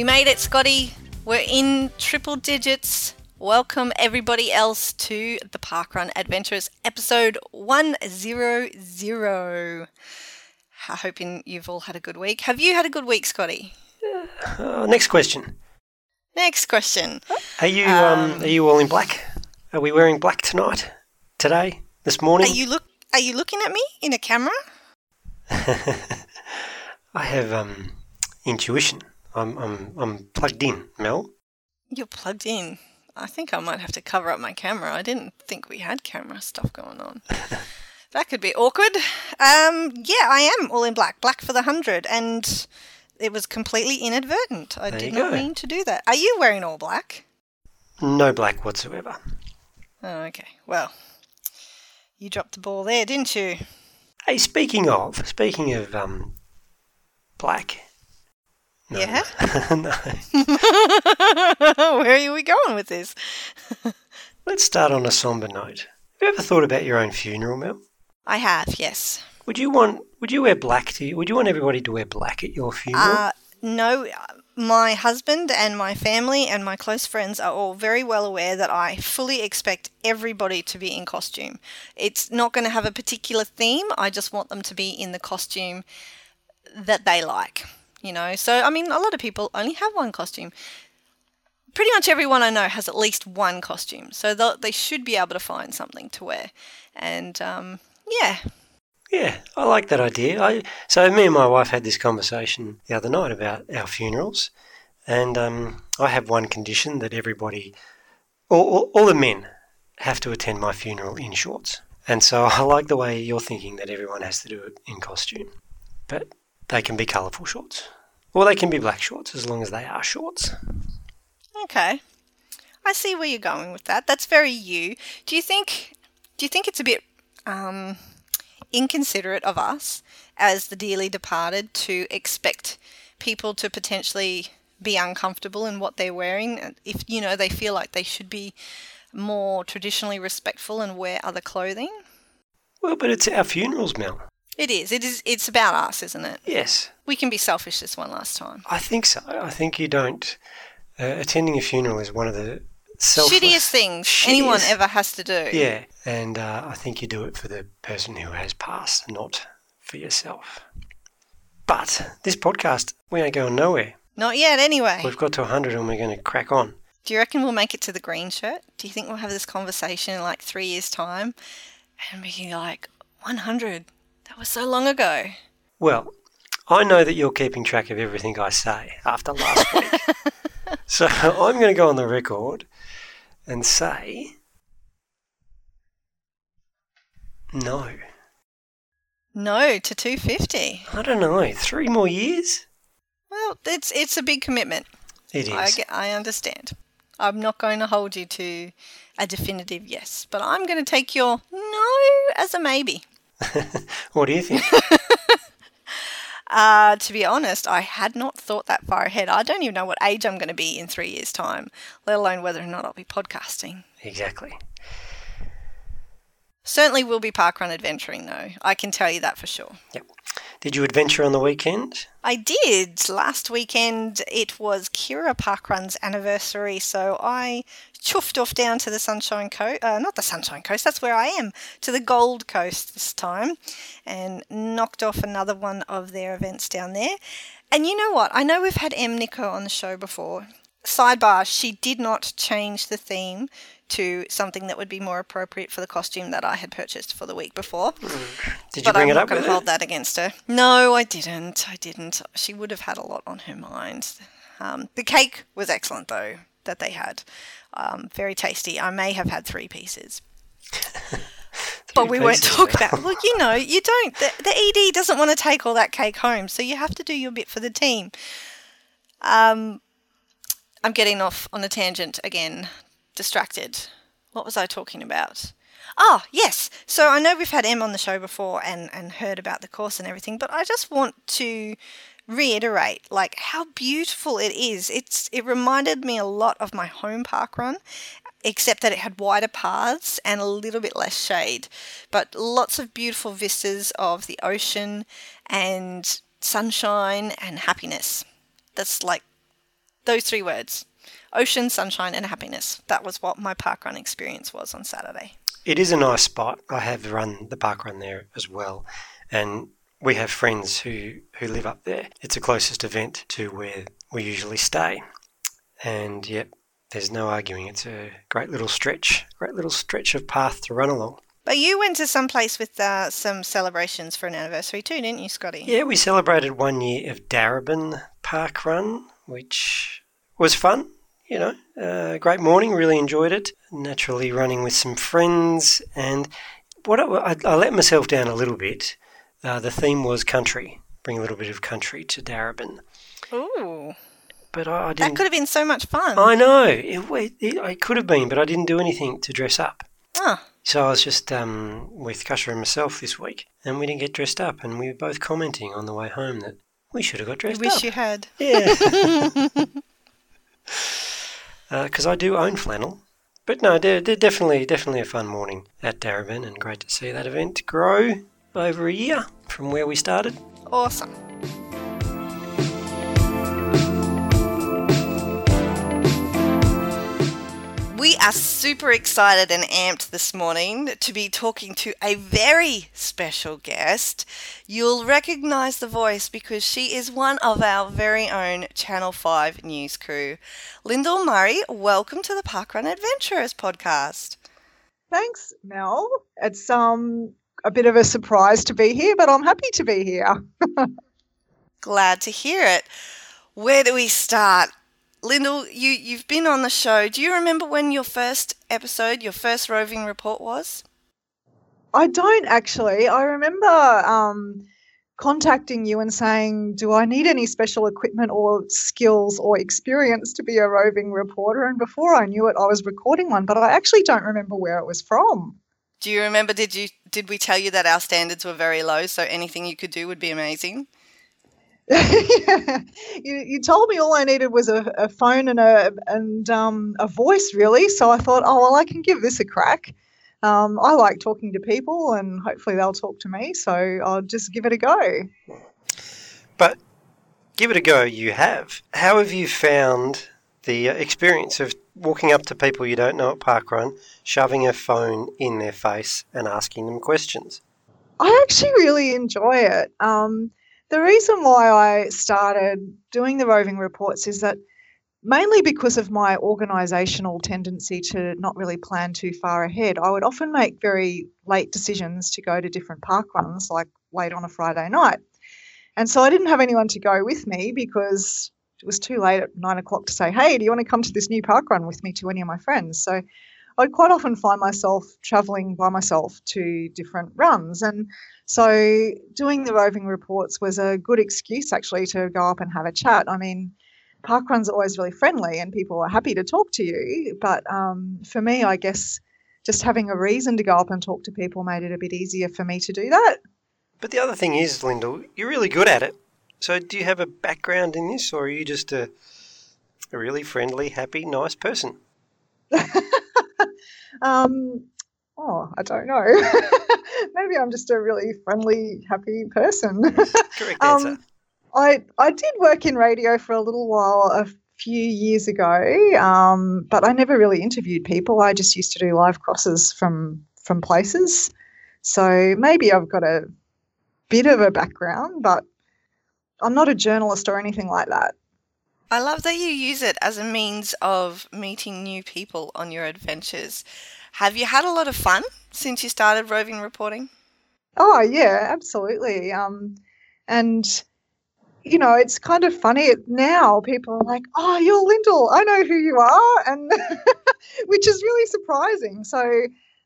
We made it, Scotty. We're in triple digits. Welcome everybody else to the Parkrun Adventures episode 100. I Hoping you've all had a good week. Have you had a good week, Scotty? Uh, next question. Next question. Are you um, Um, are you all in black? Are we wearing black tonight? Today? This morning? Are you look are you looking at me in a camera? I have um, intuition. I'm, I'm I'm plugged in, Mel. You're plugged in. I think I might have to cover up my camera. I didn't think we had camera stuff going on. that could be awkward. Um, yeah, I am all in black. Black for the hundred, and it was completely inadvertent. I There did not go. mean to do that. Are you wearing all black? No black whatsoever. Oh, okay. Well, you dropped the ball there, didn't you? Hey, speaking of speaking of um, black. No. Yeah? no. Where are we going with this? Let's start on a somber note. Have you ever thought about your own funeral, Mel? I have, yes. Would you want Would you wear black to you? Would you want everybody to wear black at your funeral? Uh, no, my husband and my family and my close friends are all very well aware that I fully expect everybody to be in costume. It's not going to have a particular theme. I just want them to be in the costume that they like, you know. So, I mean, a lot of people only have one costume. Pretty much everyone I know has at least one costume, so they should be able to find something to wear. And um, yeah, Yeah, I like that idea. I, so me and my wife had this conversation the other night about our funerals, and um, I have one condition that everybody, all, all, all the men, have to attend my funeral in shorts. And so I like the way you're thinking that everyone has to do it in costume, but they can be colourful shorts, or they can be black shorts as long as they are shorts. Okay. I see where you're going with that. That's very you. Do you think do you think it's a bit um inconsiderate of us as the dearly departed to expect people to potentially be uncomfortable in what they're wearing if you know they feel like they should be more traditionally respectful and wear other clothing? Well, but it's our funerals, Mel. It is. It is it's about us, isn't it? Yes, We can be selfish this one last time. I think so. I think you don't. Uh, attending a funeral is one of the selfless, Shittiest things anyone ever has to do. Yeah, and uh, I think you do it for the person who has passed, not for yourself. But this podcast, we ain't going nowhere. Not yet anyway. We've got to 100 and we're going to crack on. Do you reckon we'll make it to the green shirt? Do you think we'll have this conversation in like three years' time and we can be like, 100? That was so long ago. Well, I know that you're keeping track of everything I say after last week. so I'm going to go on the record and say no. No to 250. I don't know. Three more years? Well, it's it's a big commitment. It is. I, I understand. I'm not going to hold you to a definitive yes, but I'm going to take your no as a maybe. what do you think? Uh, to be honest, I had not thought that far ahead. I don't even know what age I'm going to be in three years' time, let alone whether or not I'll be podcasting. exactly. Certainly will be parkrun adventuring, though. I can tell you that for sure. Yep. Did you adventure on the weekend? I did. Last weekend it was Kirra Parkrun's anniversary, so I chuffed off down to the Sunshine Coast, uh, not the Sunshine Coast, that's where I am, to the Gold Coast this time, and knocked off another one of their events down there. And you know what? I know we've had M. Nico on the show before. Sidebar, she did not change the theme to something that would be more appropriate for the costume that I had purchased for the week before Did you but bring I'm it not going to hold that against her. No, I didn't. I didn't. She would have had a lot on her mind. Um, the cake was excellent, though, that they had. Um, very tasty. I may have had three pieces. but we won't talk about. Look, well, you know, you don't. The, the ED doesn't want to take all that cake home, so you have to do your bit for the team. Um, I'm getting off on a tangent again. Distracted. What was I talking about? Oh, yes. So I know we've had Em on the show before and, and heard about the course and everything, but I just want to reiterate like how beautiful it is. It's it reminded me a lot of my home park run, except that it had wider paths and a little bit less shade. But lots of beautiful vistas of the ocean and sunshine and happiness. That's like Those three words ocean, sunshine, and happiness. That was what my parkrun experience was on Saturday. It is a nice spot. I have run the parkrun there as well. And we have friends who, who live up there. It's the closest event to where we usually stay. And yep, there's no arguing. It's a great little stretch, great little stretch of path to run along. But you went to some place with uh, some celebrations for an anniversary too, didn't you, Scotty? Yeah, we celebrated one year of Darebin Park Run, which was fun. You know, uh, great morning, really enjoyed it. Naturally, running with some friends, and what I, I, let myself down a little bit. Uh, the theme was country, bring a little bit of country to Darebin. Ooh. But I, I didn't. That could have been so much fun. I know it, it, it could have been, but I didn't do anything to dress up. Oh, So I was just um, with Kasha and myself this week, and we didn't get dressed up, and we were both commenting on the way home that we should have got dressed I wish up. you had. Yeah. Uh, because I do own flannel. But no, they're, they're definitely definitely a fun morning at Darebin, and great to see that event grow over a year from where we started. Awesome. Are super excited and amped this morning to be talking to a very special guest. You'll recognize the voice because she is one of our very own Channel 5 news crew. Lyndell Murray, welcome to the Parkrun Adventurers podcast. Thanks, Mel. It's um a bit of a surprise to be here, but I'm happy to be here. Glad to hear it. Where do we start? Lyndell, you, you've been on the show. Do you remember when your first episode, your first roving report was? I don't actually. I remember um, contacting you and saying, "Do I need any special equipment or skills or experience to be a roving reporter?" And before I knew it, I was recording one, but I actually don't remember where it was from. Do you remember did you did we tell you that our standards were very low so anything you could do would be amazing? you, you told me all I needed was a, a phone and a and um, a voice, really. So I thought, oh well, I can give this a crack. Um, I like talking to people, and hopefully they'll talk to me. So I'll just give it a go. But give it a go, you have. How have you found the uh, experience of walking up to people you don't know at parkrun, shoving a phone in their face and asking them questions? I actually really enjoy it. Um, the reason why I started doing the roving reports is that mainly because of my organisational tendency to not really plan too far ahead, I would often make very late decisions to go to different park runs, like late on a Friday night. And so I didn't have anyone to go with me because it was too late at nine o'clock to say, hey, do you want to come to this new park run with me to any of my friends? So I'd quite often find myself travelling by myself to different runs. And so doing the roving reports was a good excuse actually to go up and have a chat. I mean, park runs are always really friendly and people are happy to talk to you. But um, for me, I guess just having a reason to go up and talk to people made it a bit easier for me to do that. But the other thing is, Lyndell, you're really good at it. So do you have a background in this, or are you just a, a really friendly, happy, nice person? um, oh, I don't know. Maybe I'm just a really friendly, happy person. Correct answer. Um, I I did work in radio for a little while a few years ago, um, but I never really interviewed people. I just used to do live crosses from from places. So maybe I've got a bit of a background, but I'm not a journalist or anything like that. I love that you use it as a means of meeting new people on your adventures. Have you had a lot of fun since you started roving reporting? Oh yeah, absolutely. Um, and you know, it's kind of funny now. People are like, "Oh, you're Lyndell. I know who you are," and which is really surprising. So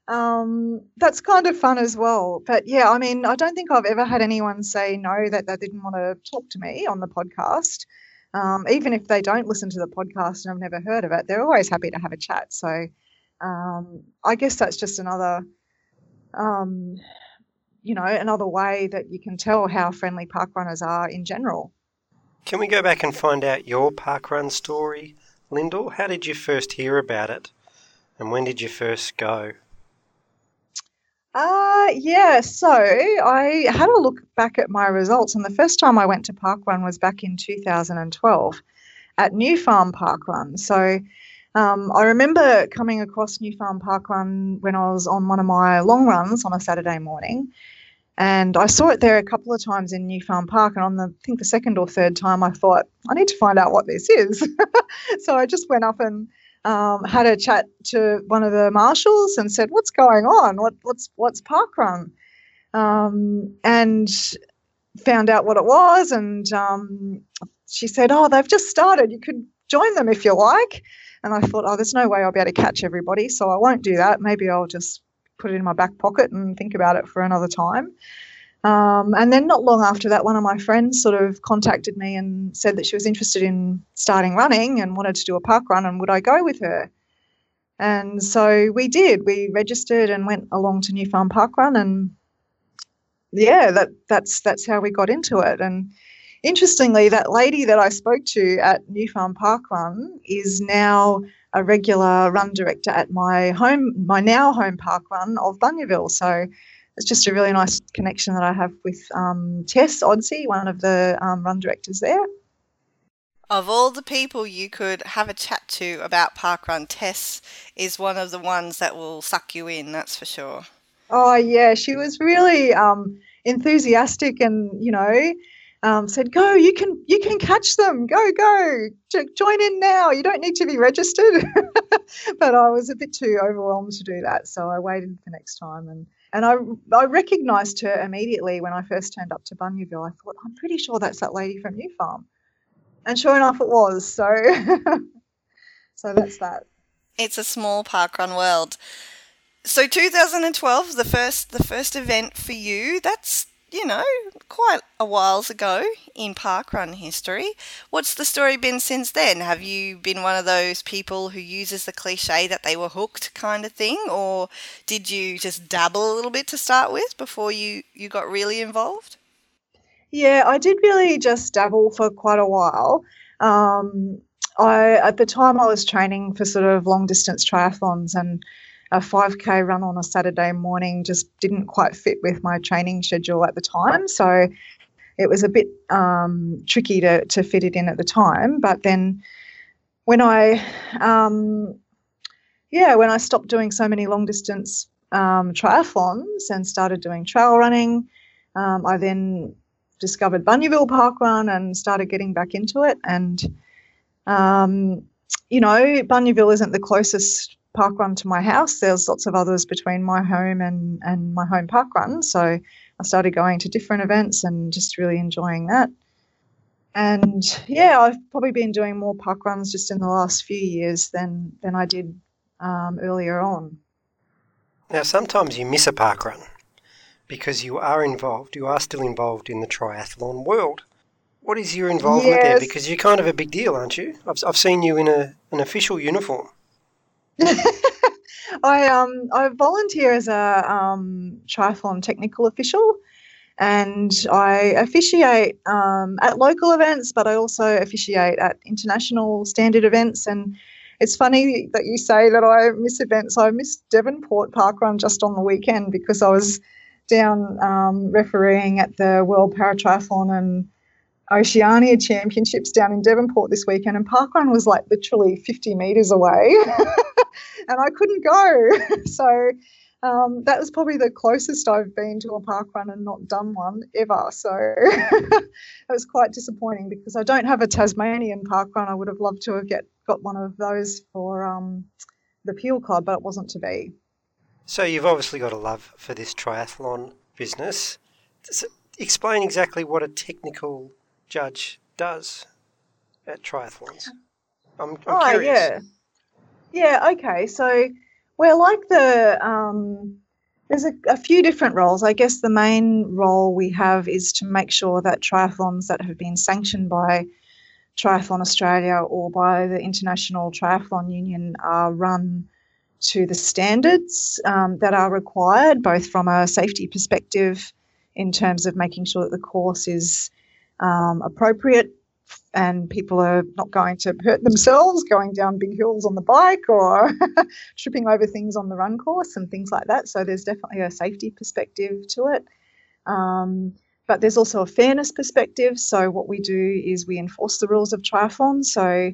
um, that's kind of fun as well. But yeah, I mean, I don't think I've ever had anyone say no that they didn't want to talk to me on the podcast. Um, even if they don't listen to the podcast and have never heard of it, they're always happy to have a chat. So um, I guess that's just another, um, you know, another way that you can tell how friendly park runners are in general. Can we go back and find out your parkrun story, Lyndell? How did you first hear about it? And when did you first go? Uh, yeah, so I had a look back at my results, and the first time I went to Parkrun was back in 2012. at New Farm Park Run. So um, I remember coming across New Farm Park Run when I was on one of my long runs on a Saturday morning. And I saw it there a couple of times in New Farm Park. And on the, I think the second or third time, I thought, I need to find out what this is. so I just went up and um, had a chat to one of the marshals and said, "What's going on? What, what's what's parkrun?" Um, and found out what it was. And um, she said, "Oh, they've just started. You could join them if you like." And I thought, oh, there's no way I'll be able to catch everybody, so I won't do that. Maybe I'll just put it in my back pocket and think about it for another time. Um, and then not long after that, one of my friends sort of contacted me and said that she was interested in starting running and wanted to do a park run, and would I go with her? And so we did. We registered and went along to New Farm Park Run, and yeah, that that's that's how we got into it. And interestingly, that lady that I spoke to at New Farm Park Run is now a regular run director at my home, my now home park run of Bunyaville. So it's just a really nice connection that I have with um, Tess Odsey, one of the um, run directors there. Of all the people you could have a chat to about parkrun, Tess is one of the ones that will suck you in, that's for sure. Oh, yeah, she was really um, enthusiastic and, you know, um, said, "Go, you can you can catch them. Go, go, join in now. You don't need to be registered." but I was a bit too overwhelmed to do that, so I waited for next time. And and I I recognised her immediately when I first turned up to Bunyaville. I thought, I'm pretty sure that's that lady from New Farm, and sure enough, it was. So so that's that. It's a small parkrun world. So 2012, the first the first event for you. That's you know, quite a whiles ago in parkrun history. What's the story been since then? Have you been one of those people who uses the cliche that they were hooked kind of thing, or did you just dabble a little bit to start with before you, you got really involved? Yeah, I did really just dabble for quite a while. Um, I at the time I was training for sort of long distance triathlons and a 5K run on a Saturday morning just didn't quite fit with my training schedule at the time. So it was a bit um, tricky to, to fit it in at the time. But then when I, um, yeah, when I stopped doing so many long distance um, triathlons and started doing trail running, um, I then discovered Bunyaville Park Run and started getting back into it. And, um, you know, Bunyaville isn't the closest park run to my house. There's lots of others between my home and, and my home park run. So I started going to different events and just really enjoying that. And yeah, I've probably been doing more park runs just in the last few years than, than I did um, earlier on. Now, sometimes you miss a park run because you are involved, you are still involved in the triathlon world. What is your involvement yes. there? Because you're kind of a big deal, aren't you? I've, I've seen you in a, an official uniform. I um I volunteer as a um, triathlon technical official, and I officiate um, at local events, but I also officiate at international standard events. And it's funny that you say that I miss events. I missed Devonport Park Run just on the weekend because I was down um, refereeing at the World Paratriathlon and Oceania Championships down in Devonport this weekend, and Parkrun was like literally 50 metres away, and I couldn't go. so um, that was probably the closest I've been to a park run and not done one ever. So it was quite disappointing because I don't have a Tasmanian park run. I would have loved to have get got one of those for um, the Peel Club, but it wasn't to be. So you've obviously got a love for this triathlon business. Explain exactly what a technical judge does at triathlons? I'm, I'm oh, curious. yeah. Yeah, okay. So we're like the, um, there's a, a, few different roles. I guess the main role we have is to make sure that triathlons that have been sanctioned by Triathlon Australia or by the International Triathlon Union are run to the standards um, that are required, both from a safety perspective in terms of making sure that the course is um, appropriate and people are not going to hurt themselves going down big hills on the bike or tripping over things on the run course and things like that. So there's definitely a safety perspective to it. Um, but there's also a fairness perspective. So what we do is we enforce the rules of triathlon. So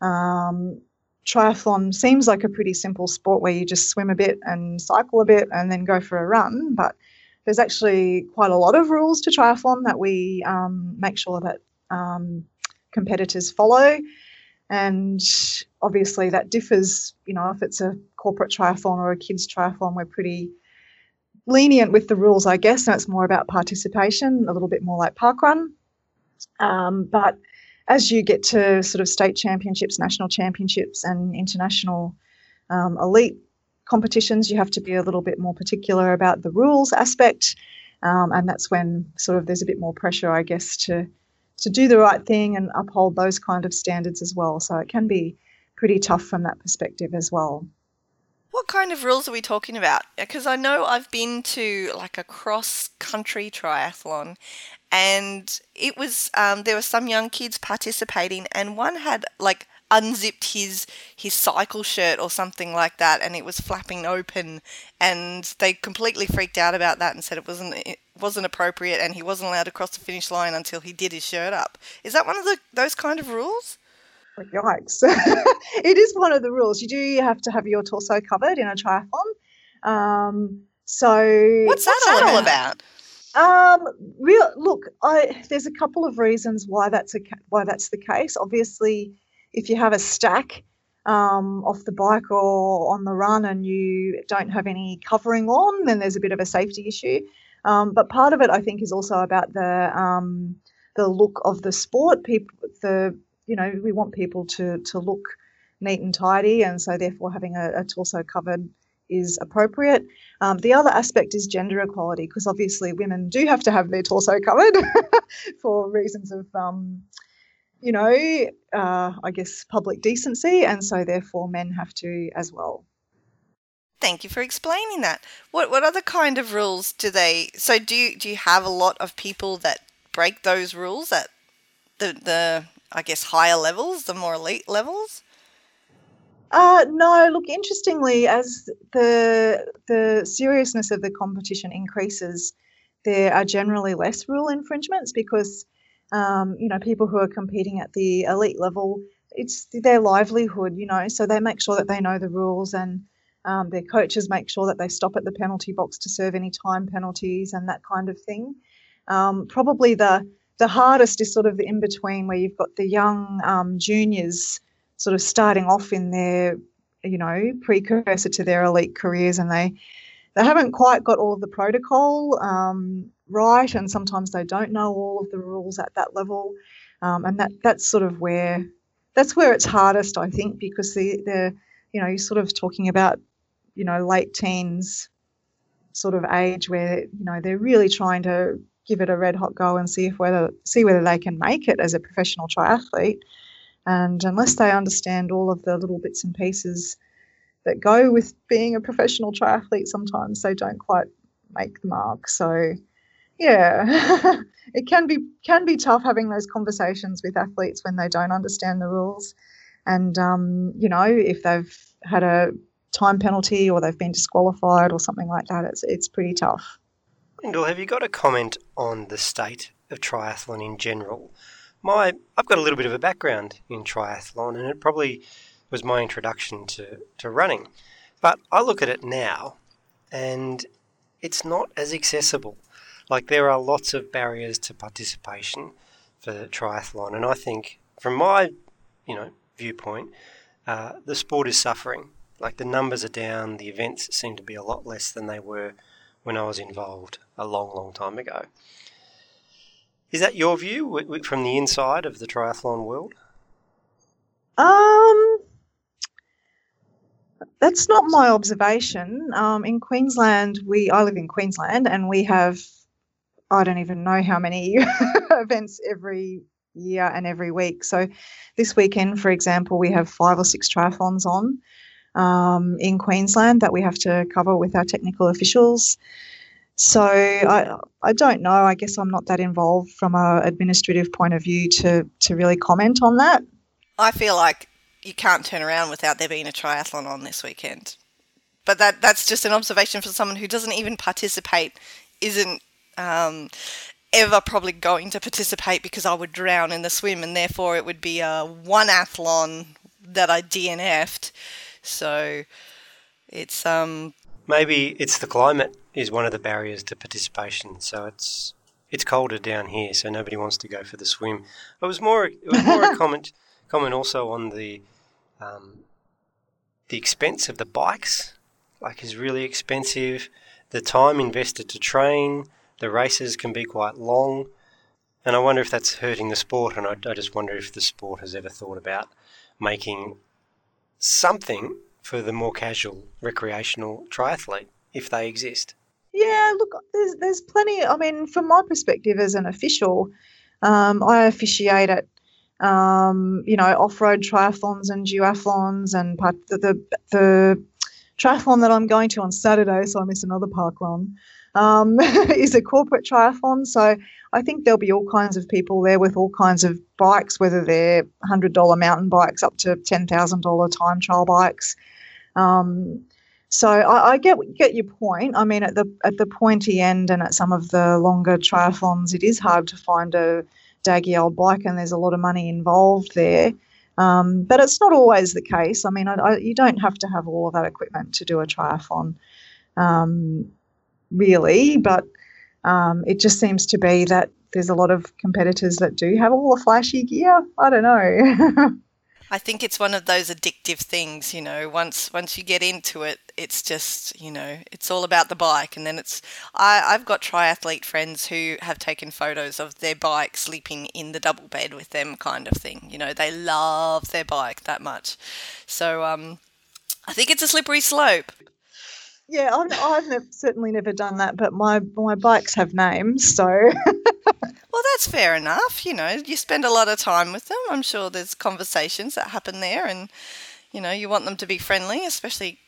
um, triathlon seems like a pretty simple sport where you just swim a bit and cycle a bit and then go for a run, but there's actually quite a lot of rules to triathlon that we um, make sure that um, competitors follow. And obviously, that differs. You know, if it's a corporate triathlon or a kids triathlon, we're pretty lenient with the rules, I guess. And it's more about participation, a little bit more like parkrun. Um, but as you get to sort of state championships, national championships, and international um, elite competitions, you have to be a little bit more particular about the rules aspect. Um, and that's when sort of there's a bit more pressure, I guess, to to do the right thing and uphold those kind of standards as well. So it can be pretty tough from that perspective as well. What kind of rules are we talking about? Because I know I've been to like a cross country triathlon and it was um, there were some young kids participating, and one had like unzipped his his cycle shirt or something like that and it was flapping open and they completely freaked out about that and said it wasn't it wasn't appropriate and he wasn't allowed to cross the finish line until he did his shirt up. Is that one of the those kind of rules? Yikes. It is one of the rules. You do have to have your torso covered in a triathlon. Um, so what's that, what's all, about? about? Um, real look, I there's a couple of reasons why that's a why that's the case. Obviously, if you have a stack um, off the bike or on the run and you don't have any covering on, then there's a bit of a safety issue. Um, but part of it, I think, is also about the um, the look of the sport. People, the you know, we want people to to look neat and tidy, and so therefore having a, a torso covered is appropriate. Um, the other aspect is gender equality, because obviously women do have to have their torso covered for reasons of, um, you know, uh, I guess public decency, and so therefore men have to as well. Thank you for explaining that. What what other kind of rules do they? So do you do you have a lot of people that break those rules at the the I guess higher levels, the more elite levels? Uh, no, look, interestingly, as the the seriousness of the competition increases, there are generally less rule infringements because um, you know people who are competing at the elite level, it's their livelihood, you know, so they make sure that they know the rules and um, their coaches make sure that they stop at the penalty box to serve any time penalties and that kind of thing. Um, probably the the hardest is sort of the in between where you've got the young um, juniors sort of starting off in their, you know, precursor to their elite careers, and they they haven't quite got all of the protocol um, right, and sometimes they don't know all of the rules at that level, um, and that that's sort of where that's where it's hardest, I think, because the the you know you're sort of talking about you know late teens sort of age where you know they're really trying to give it a red hot go and see if whether see whether they can make it as a professional triathlete. And unless they understand all of the little bits and pieces that go with being a professional triathlete, sometimes they don't quite make the mark. So, yeah, it can be can be tough having those conversations with athletes when they don't understand the rules, and um, you know if they've had a time penalty or they've been disqualified or something like that, it's it's pretty tough. Lyndell, have you got a comment on the state of triathlon in general? My I've got a little bit of a background in triathlon, and it probably was my introduction to, to running. But I look at it now, and it's not as accessible. Like there are lots of barriers to participation for triathlon, and I think, from my you know viewpoint, uh, the sport is suffering. Like the numbers are down, the events seem to be a lot less than they were when I was involved a long, long time ago. Is that your view from the inside of the triathlon world? Um, that's not my observation. Um, in Queensland, we I live in Queensland, and we have I don't even know how many events every year and every week. So, this weekend, for example, we have five or six triathlons on um, in Queensland that we have to cover with our technical officials. So I I don't know. I guess I'm not that involved from a administrative point of view to to really comment on that. I feel like you can't turn around without there being a triathlon on this weekend. But that that's just an observation for someone who doesn't even participate, isn't um, ever probably going to participate because I would drown in the swim, and therefore it would be a one athlon that I DNF'd. So it's um maybe it's the climate is one of the barriers to participation. So it's it's colder down here, so nobody wants to go for the swim. It was more it was more a comment comment also on the um, the expense of the bikes. Like is really expensive. The time invested to train, the races can be quite long, and I wonder if that's hurting the sport. And I, I just wonder if the sport has ever thought about making something for the more casual recreational triathlete if they exist. Yeah, look, there's there's plenty. I mean, from my perspective as an official, um, I officiate at um, you know off-road triathlons and duathlons, and the, the the triathlon that I'm going to on Saturday, so I miss another park run, um, is a corporate triathlon. So I think there'll be all kinds of people there with all kinds of bikes, whether they're $100 mountain bikes up to $10,000 time trial bikes. Um, so I, I, get get your point. I mean, at the at the pointy end and at some of the longer triathlons, it is hard to find a daggy old bike, and there's a lot of money involved there. Um, but it's not always the case. I mean, I, I, you don't have to have all of that equipment to do a triathlon, um, really. But um, it just seems to be that there's a lot of competitors that do have all the flashy gear. I don't know. I think it's one of those addictive things, you know. Once once you get into it, it's just you know it's all about the bike, and then it's. I I've got triathlete friends who have taken photos of their bike sleeping in the double bed with them, kind of thing. You know, they love their bike that much. So um, I think it's a slippery slope. Yeah, I've, I've never, certainly never done that, but my my bikes have names, so. well, that's fair enough. You know, you spend a lot of time with them. I'm sure there's conversations that happen there, and you know, you want them to be friendly, especially.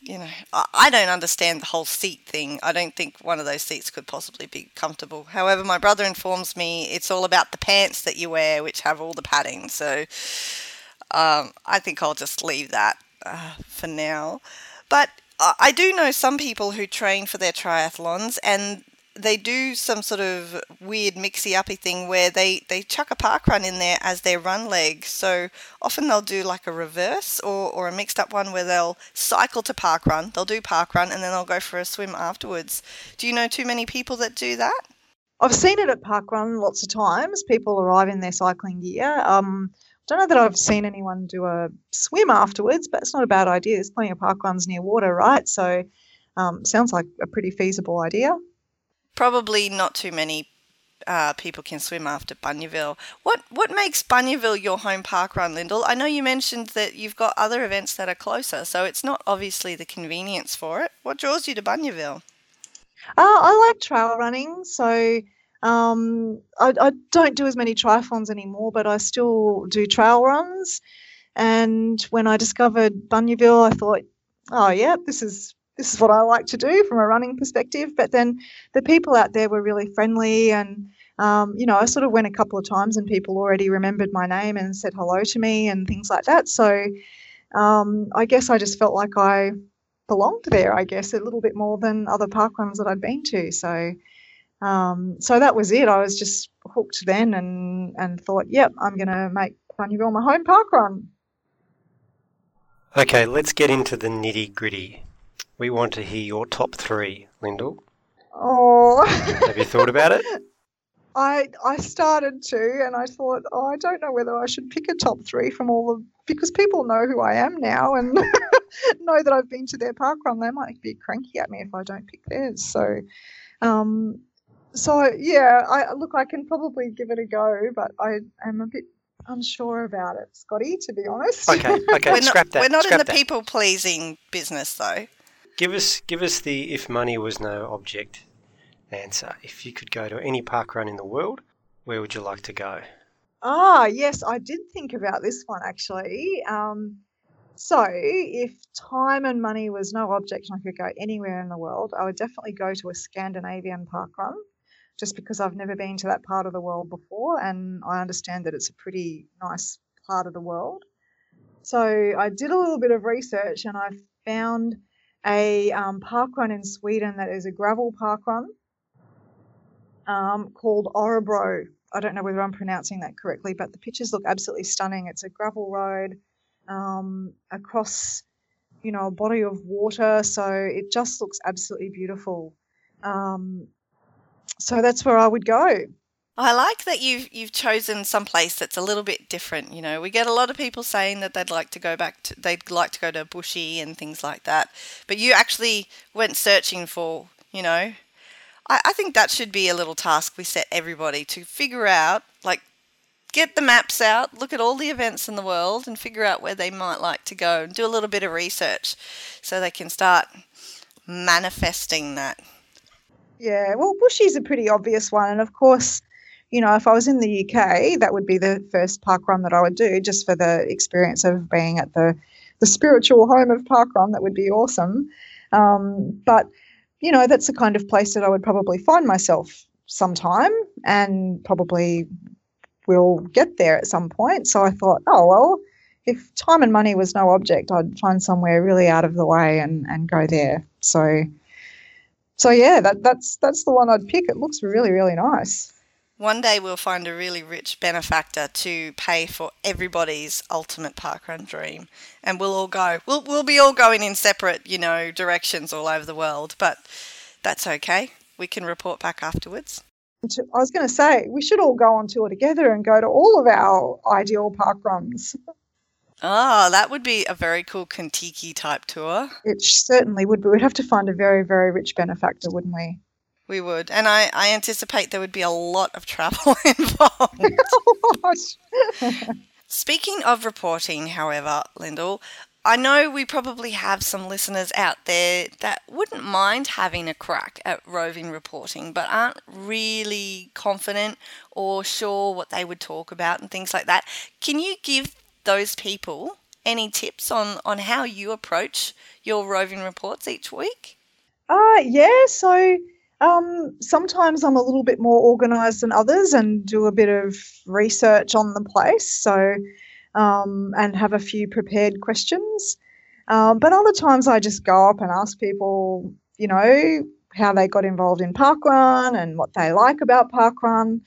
You know, I, don't understand the whole seat thing. I don't think one of those seats could possibly be comfortable. However, my brother informs me it's all about the pants that you wear, which have all the padding. So um, I think I'll just leave that uh, for now. But I do know some people who train for their triathlons and they do some sort of weird mixy uppy thing where they, they chuck a park run in there as their run leg. So often they'll do like a reverse or, or a mixed up one where they'll cycle to park run, they'll do park run, and then they'll go for a swim afterwards. Do you know too many people that do that? I've seen it at park run lots of times. People arrive in their cycling gear. Um, don't know that I've seen anyone do a swim afterwards, but it's not a bad idea. There's plenty of park runs near water, right? So um, sounds like a pretty feasible idea. Probably not too many uh, people can swim after Bunyaville. What what makes Bunyaville your home park run, Lyndell? I know you mentioned that you've got other events that are closer, so it's not obviously the convenience for it. What draws you to Bunyaville? Uh, I like trail running, so um, I, I, don't do as many triathlons anymore, but I still do trail runs. And when I discovered Bunyaville, I thought, oh yeah, this is this is what I like to do from a running perspective. But then the people out there were really friendly, and um, you know, I sort of went a couple of times, and people already remembered my name and said hello to me and things like that. So um, I guess I just felt like I belonged there. I guess a little bit more than other park runs that I'd been to. So um, so that was it. I was just hooked then and, and thought, yep, I'm going to make Bunyaville my home park run. Okay, let's get into the nitty gritty. We want to hear your top three, Lyndell. Oh. Have you thought about it? I I started to, and I thought, oh, I don't know whether I should pick a top three from all of because people know who I am now and know that I've been to their park run. They might be cranky at me if I don't pick theirs. So, um, so yeah, I look, I can probably give it a go, but I am a bit unsure about it, Scotty. To be honest. Okay, okay, we're scrap not, that. We're not scrap in the people pleasing business, though. Give us, give us the if money was no object answer. If you could go to any park run in the world, where would you like to go? Ah, yes, I did think about this one actually. Um, so, if time and money was no object and I could go anywhere in the world, I would definitely go to a Scandinavian park run just because I've never been to that part of the world before and I understand that it's a pretty nice part of the world. So I did a little bit of research and I found a um, park run in Sweden that is a gravel park run. um, called Orebro. I don't know whether I'm pronouncing that correctly, but the pictures look absolutely stunning. It's a gravel road um, across, you know, a body of water, so it just looks absolutely beautiful. Um, so that's where I would go. I like that you've you've chosen some place that's a little bit different. You know, we get a lot of people saying that they'd like to go back to they'd like to go to Bushy and things like that, but you actually went searching for. You know, I, I think that should be a little task we set everybody to figure out. Like, get the maps out, look at all the events in the world, and figure out where they might like to go, and do a little bit of research, so they can start manifesting that. Yeah, well, Bushy's a pretty obvious one, and of course you know, if I was in the UK, that would be the first park run that I would do just for the experience of being at the, the spiritual home of park run. That would be awesome. Um, but, you know, that's the kind of place that I would probably find myself sometime and probably will get there at some point. So I thought, oh, well, if time and money was no object, I'd find somewhere really out of the way and, and go there. So, so yeah, that, that's that's the one I'd pick. It looks really, really nice. One day we'll find a really rich benefactor to pay for everybody's ultimate parkrun dream, and we'll all go. We'll we'll be all going in separate, you know, directions all over the world, but that's okay. We can report back afterwards. I was going to say we should all go on tour together and go to all of our ideal parkruns. Ah, oh, that would be a very cool Contiki type tour. It certainly would. But we'd have to find a very, very rich benefactor, wouldn't we? We would. And I, I anticipate there would be a lot of travel involved. Speaking of reporting, however, Lyndell, I know we probably have some listeners out there that wouldn't mind having a crack at roving reporting, but aren't really confident or sure what they would talk about and things like that. Can you give those people any tips on, on how you approach your roving reports each week? Uh, yeah, so um, sometimes I'm a little bit more organised than others and do a bit of research on the place. So, um, and have a few prepared questions. Um, but other times I just go up and ask people, you know, how they got involved in parkrun and what they like about parkrun.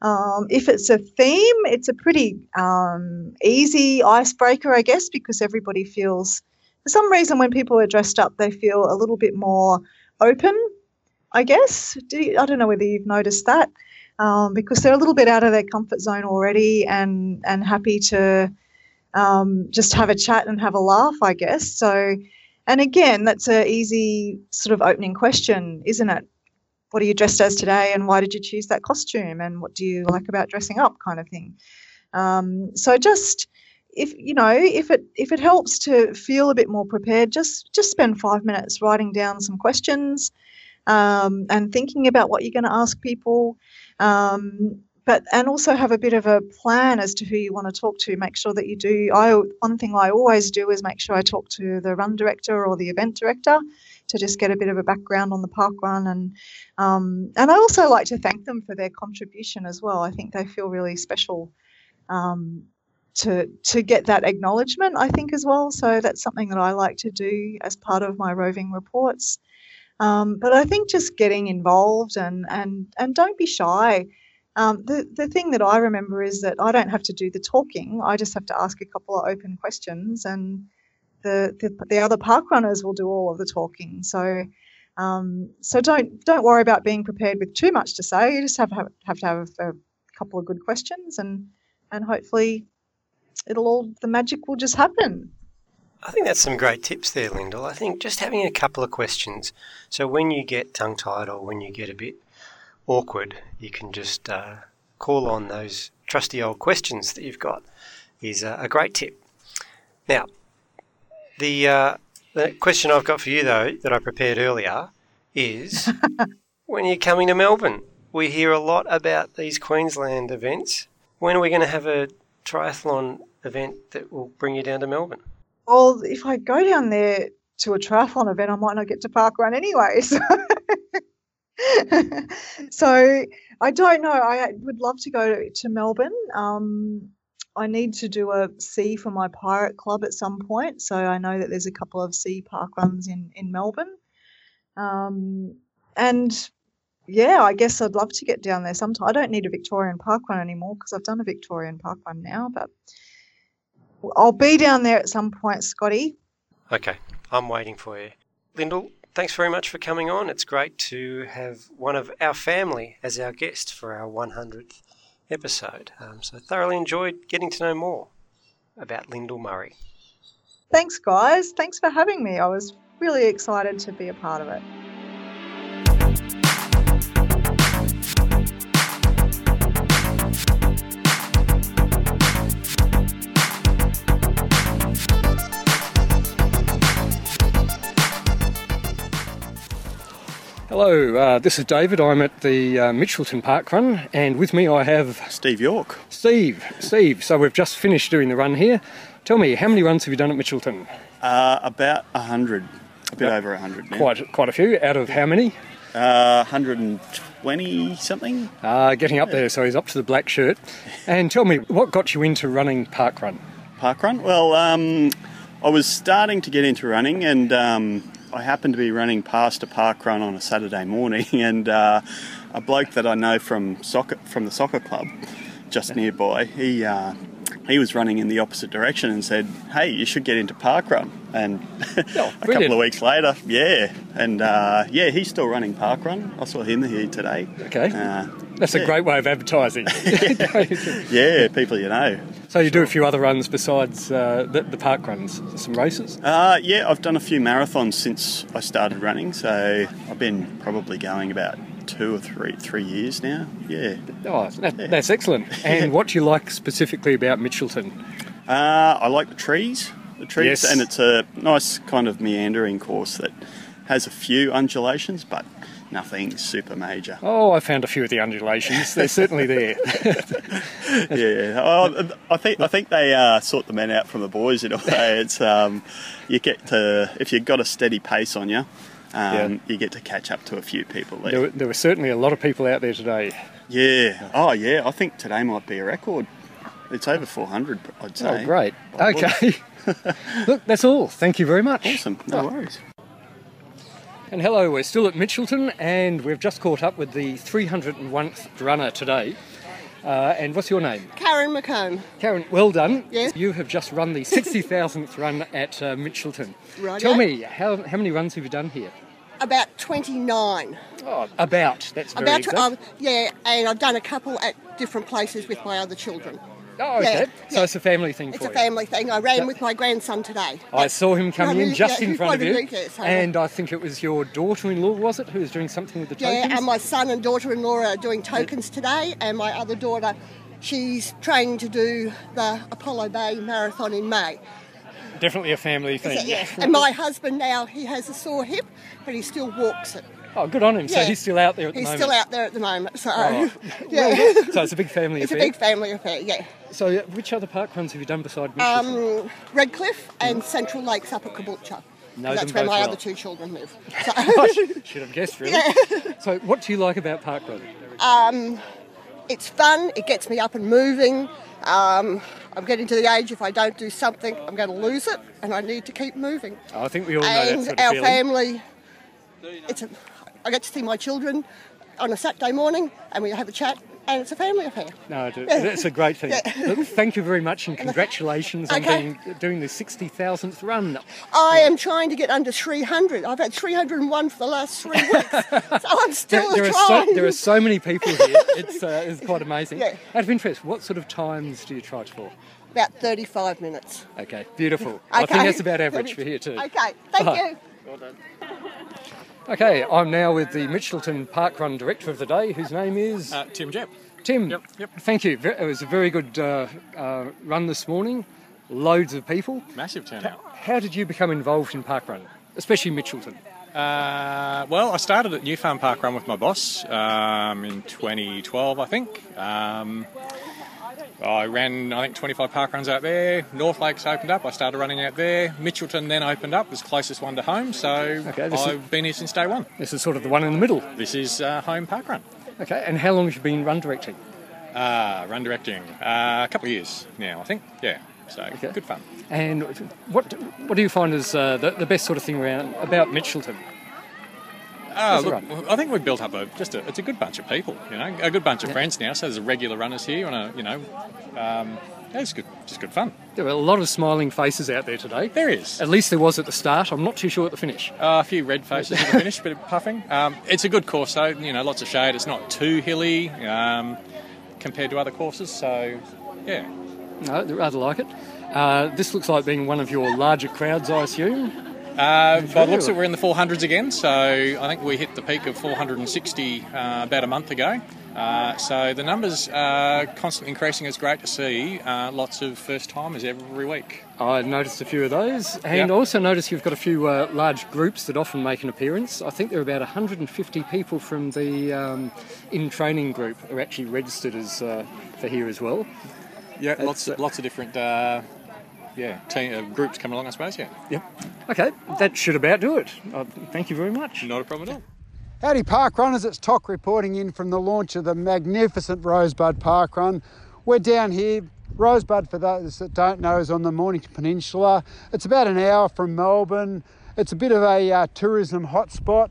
Um, if it's a theme, it's a pretty um, easy icebreaker, I guess, because everybody feels, for some reason, when people are dressed up, they feel a little bit more open I guess. Do you, I don't know whether you've noticed that um, because they're a little bit out of their comfort zone already and and happy to um, just have a chat and have a laugh, I guess. So, and again, that's an easy sort of opening question, isn't it? What are you dressed as today, and why did you choose that costume, and what do you like about dressing up, kind of thing. Um, so just if you know if it if it helps to feel a bit more prepared, just just spend five minutes writing down some questions um, and thinking about what you're going to ask people. Um, but and also have a bit of a plan as to who you want to talk to. Make sure that you do. I one thing I always do is make sure I talk to the run director or the event director to just get a bit of a background on the park run and um, and I also like to thank them for their contribution as well. I think they feel really special um, to to get that acknowledgement. I think as well. So that's something that I like to do as part of my roving reports. Um, but I think just getting involved and and and don't be shy. Um, the the thing that I remember is that I don't have to do the talking. I just have to ask a couple of open questions, and the the, the other park runners will do all of the talking. So. Um, so don't don't worry about being prepared with too much to say. You just have have, have to have a couple of good questions, and and hopefully, it'll all the magic will just happen. I think that's some great tips there, Lyndell. I think just having a couple of questions. So when you get tongue tied or when you get a bit awkward, you can just uh, call on those trusty old questions that you've got, is a, a great tip. Now, the, uh, the question I've got for you, though, that I prepared earlier is when you're coming to Melbourne, we hear a lot about these Queensland events. When are we going to have a triathlon event that will bring you down to Melbourne? Well, if I go down there to a triathlon event, I might not get to park run anyway. So, so I don't know. I would love to go to, to Melbourne. Um, I need to do a C for my pirate club at some point. So I know that there's a couple of C park runs in in Melbourne. Um, and yeah, I guess I'd love to get down there sometime. I don't need a Victorian Park run anymore because I've done a Victorian Park run now, but I'll be down there at some point, Scotty. Okay, I'm waiting for you. Lyndell, thanks very much for coming on. It's great to have one of our family as our guest for our 100th episode. Um, so thoroughly enjoyed getting to know more about Lyndell Murray. Thanks, guys. Thanks for having me. I was really excited to be a part of it. Hello, uh, this is David. I'm at the uh, Mitchelton Park Run, and with me I have Steve York. Steve. Steve, so we've just finished doing the run here. Tell me, how many runs have you done at Mitchelton? Uh, about 100, a bit Yep. over 100. Quite, quite a few. Out of how many? Uh, 120 something. Uh, getting up there, so he's up to the black shirt. And tell me, what got you into running Park Run? Park run. Well, um, I was starting to get into running, and um, I happened to be running past a park run on a Saturday morning, and uh, a bloke that I know from soccer from the soccer club just nearby, he uh, he was running in the opposite direction and said, "Hey, you should get into park run." And a couple of weeks later, yeah, and uh, yeah, he's still running park run. I saw him here today. Okay. Uh, That's a great way of advertising. Yeah, people you know. so you do a few other runs besides uh, the, the park runs, some races? Uh, yeah, I've done a few marathons since I started running, so I've been probably going about two or three three years now. Yeah. Oh, that, that's excellent. And what do you like specifically about Mitchelton? Uh, I like the trees, the trees, Yes. and it's a nice kind of meandering course that has a few undulations, but nothing super major. Oh, I found a few of the undulations. They're certainly there. yeah, oh, I think I think they uh, sort the men out from the boys in a way. It's um, you get to if you've got a steady pace on you, um, Yeah. you get to catch up to a few people there. There were, there were certainly a lot of people out there today. Yeah. Oh, yeah. I think today might be a record. It's over 400, I'd say. Oh, great. By Okay. Look, that's all. Thank you very much. Awesome. No worries. And hello, we're still at Mitchelton and we've just caught up with the 301st runner today. Uh, and what's your name? Karen McComb. Karen, well done. Yes. You have just run the 60,000th run at uh, Mitchelton. Right. Tell me, how, how many runs have you done here? About 29. Oh, about. That's very About um, yeah, and I've done a couple at different places with my other children. oh, okay. yeah, So yeah. it's a family thing It's a you. family thing. I ran Yeah. with my grandson today. I saw him coming in Yeah, just yeah, in front of you, yeah, so- and I think it was your daughter-in-law, was it, who was doing something with the Yeah, tokens? and my son and daughter-in-law are doing tokens today, and my other daughter, she's training to do the Apollo Bay Marathon in May. Definitely a family thing. Yeah. And my husband now, he has a sore hip, but he still walks it. Oh, good on him. So he's still out there at the He's moment. He's still out there at the moment, so Oh. yeah. So it's a big family It's a big family affair, yeah. So which other park runs have you done beside Mitchelton? Um, Redcliffe and Central Lakes up at Caboolture. Know That's where my well. other two children live. So, I Should have guessed, really. So what do you like about park running? um, it's fun. It gets me up and moving. Um, I'm getting to the age if I don't do something, I'm going to lose it, and I need to keep moving. Oh, I think we all know that and sort of our feeling. family, it's a, I get to see my children on a Saturday morning, and we have a chat, and it's a family affair. No, it- it's a great thing. Look, thank you very much and congratulations on being, doing the 60,000th run. I am trying to get under 300. I've had 301 for the last three weeks, so I'm There, still there are trying. so, there are so many people here. It's, uh, it's quite amazing. Yeah. Out of interest, what sort of times do you try for? About 35 minutes. Okay, beautiful. I think that's about average for here too. Okay, thank Ah. you. Okay, I'm now with the Mitchelton Park Run Director of the day, whose name is Uh, Tim Jepp. Tim. Yep, yep. Thank you. It was a very good uh, uh, run this morning. Loads of people. Massive turnout. How did you become involved in Park Run, especially Mitchelton? Uh, well, I started at New Farm Park Run with my boss um, in 2012, I think. Um, I ran, I think, 25 park runs out there. North Lakes opened up. I started running out there. Mitchelton then opened up, was the closest one to home. So Okay, I've been here since day one. This is sort of the one in the middle. This is uh, home park run. Okay, and how long have you been run directing? Uh, run directing uh, a couple of years now, I think. Yeah, so Okay. good fun. And what what do you find is uh, the, the best sort of thing around about Mitchelton? Oh, look, run? I think we've built up a just a, it's a good bunch of people, you know, a good bunch of friends now. So there's a regular runners here, and a, you know, um, yeah, it's good, just good fun. There were a lot of smiling faces out there today. There is At least there was at the start. I'm not too sure at the finish. uh, a few red faces at the finish, bit of puffing. Um, it's a good course though, you know, lots of shade. It's not too hilly um, compared to other courses, so yeah. No, I rather like it. Uh, this looks like being one of your larger crowds, I assume. Uh, by the looks of it, we're in the 400s again, so I think we hit the peak of 460 uh, about a month ago. Uh, so the numbers are constantly increasing. It's great to see uh, lots of first timers every week. I noticed a few of those, and Yeah. also noticed you've got a few uh, large groups that often make an appearance. I think there are about 150 people from the um, in training group are actually registered as uh, for here as well. Yeah, lots, uh, lots of different uh, yeah team, uh, groups come along, I suppose. Yeah, Yep. Okay, that should about do it. Uh, thank you very much. not a problem at all. Howdy Park Runners, it's Toc reporting in from the launch of the magnificent Rosebud Park Run. We're down here, Rosebud for those that don't know is on the Mornington Peninsula. It's about an hour from Melbourne. It's a bit of a uh, tourism hotspot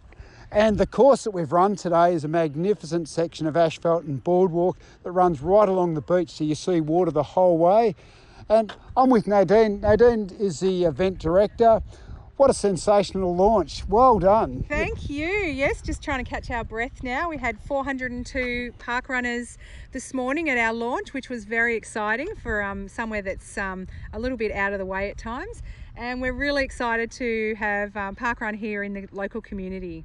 and the course that we've run today is a magnificent section of asphalt and boardwalk that runs right along the beach so you see water the whole way. And I'm with Nadine. Nadine is the event director. What a sensational launch. Well done. Thank you. Yes, just trying to catch our breath now. We had 402 park runners this morning at our launch, which was very exciting for um, somewhere that's um, a little bit out of the way at times. And we're really excited to have um, park run here in the local community.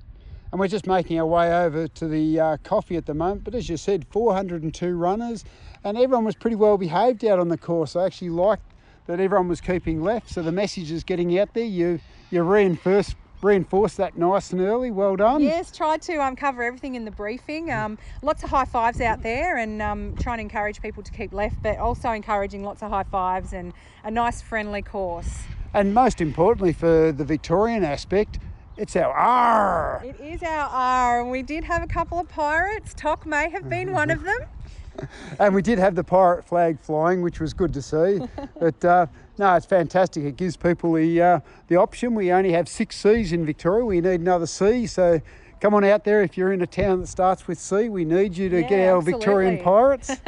and we're just making our way over to the uh, coffee at the moment. But as you said, 402 runners, and everyone was pretty well behaved out on the course. I actually liked that everyone was keeping left, so the message is getting out there. You you reinforce reinforce that nice and early. Well done. Yes, tried to um, cover everything in the briefing. Um, lots of high fives out there and um, trying to encourage people to keep left, but also encouraging lots of high fives and a nice friendly course. And most importantly for the Victorian aspect, it's our R. It is our R, and we did have a couple of pirates. Toc may have been one of them. And we did have the pirate flag flying, which was good to see. but uh, no, it's fantastic. It gives people the uh, the option. We only have six C's in Victoria. We need another C. So come on out there if you're in a town that starts with C. We need you to get Yeah, our Victorian pirates.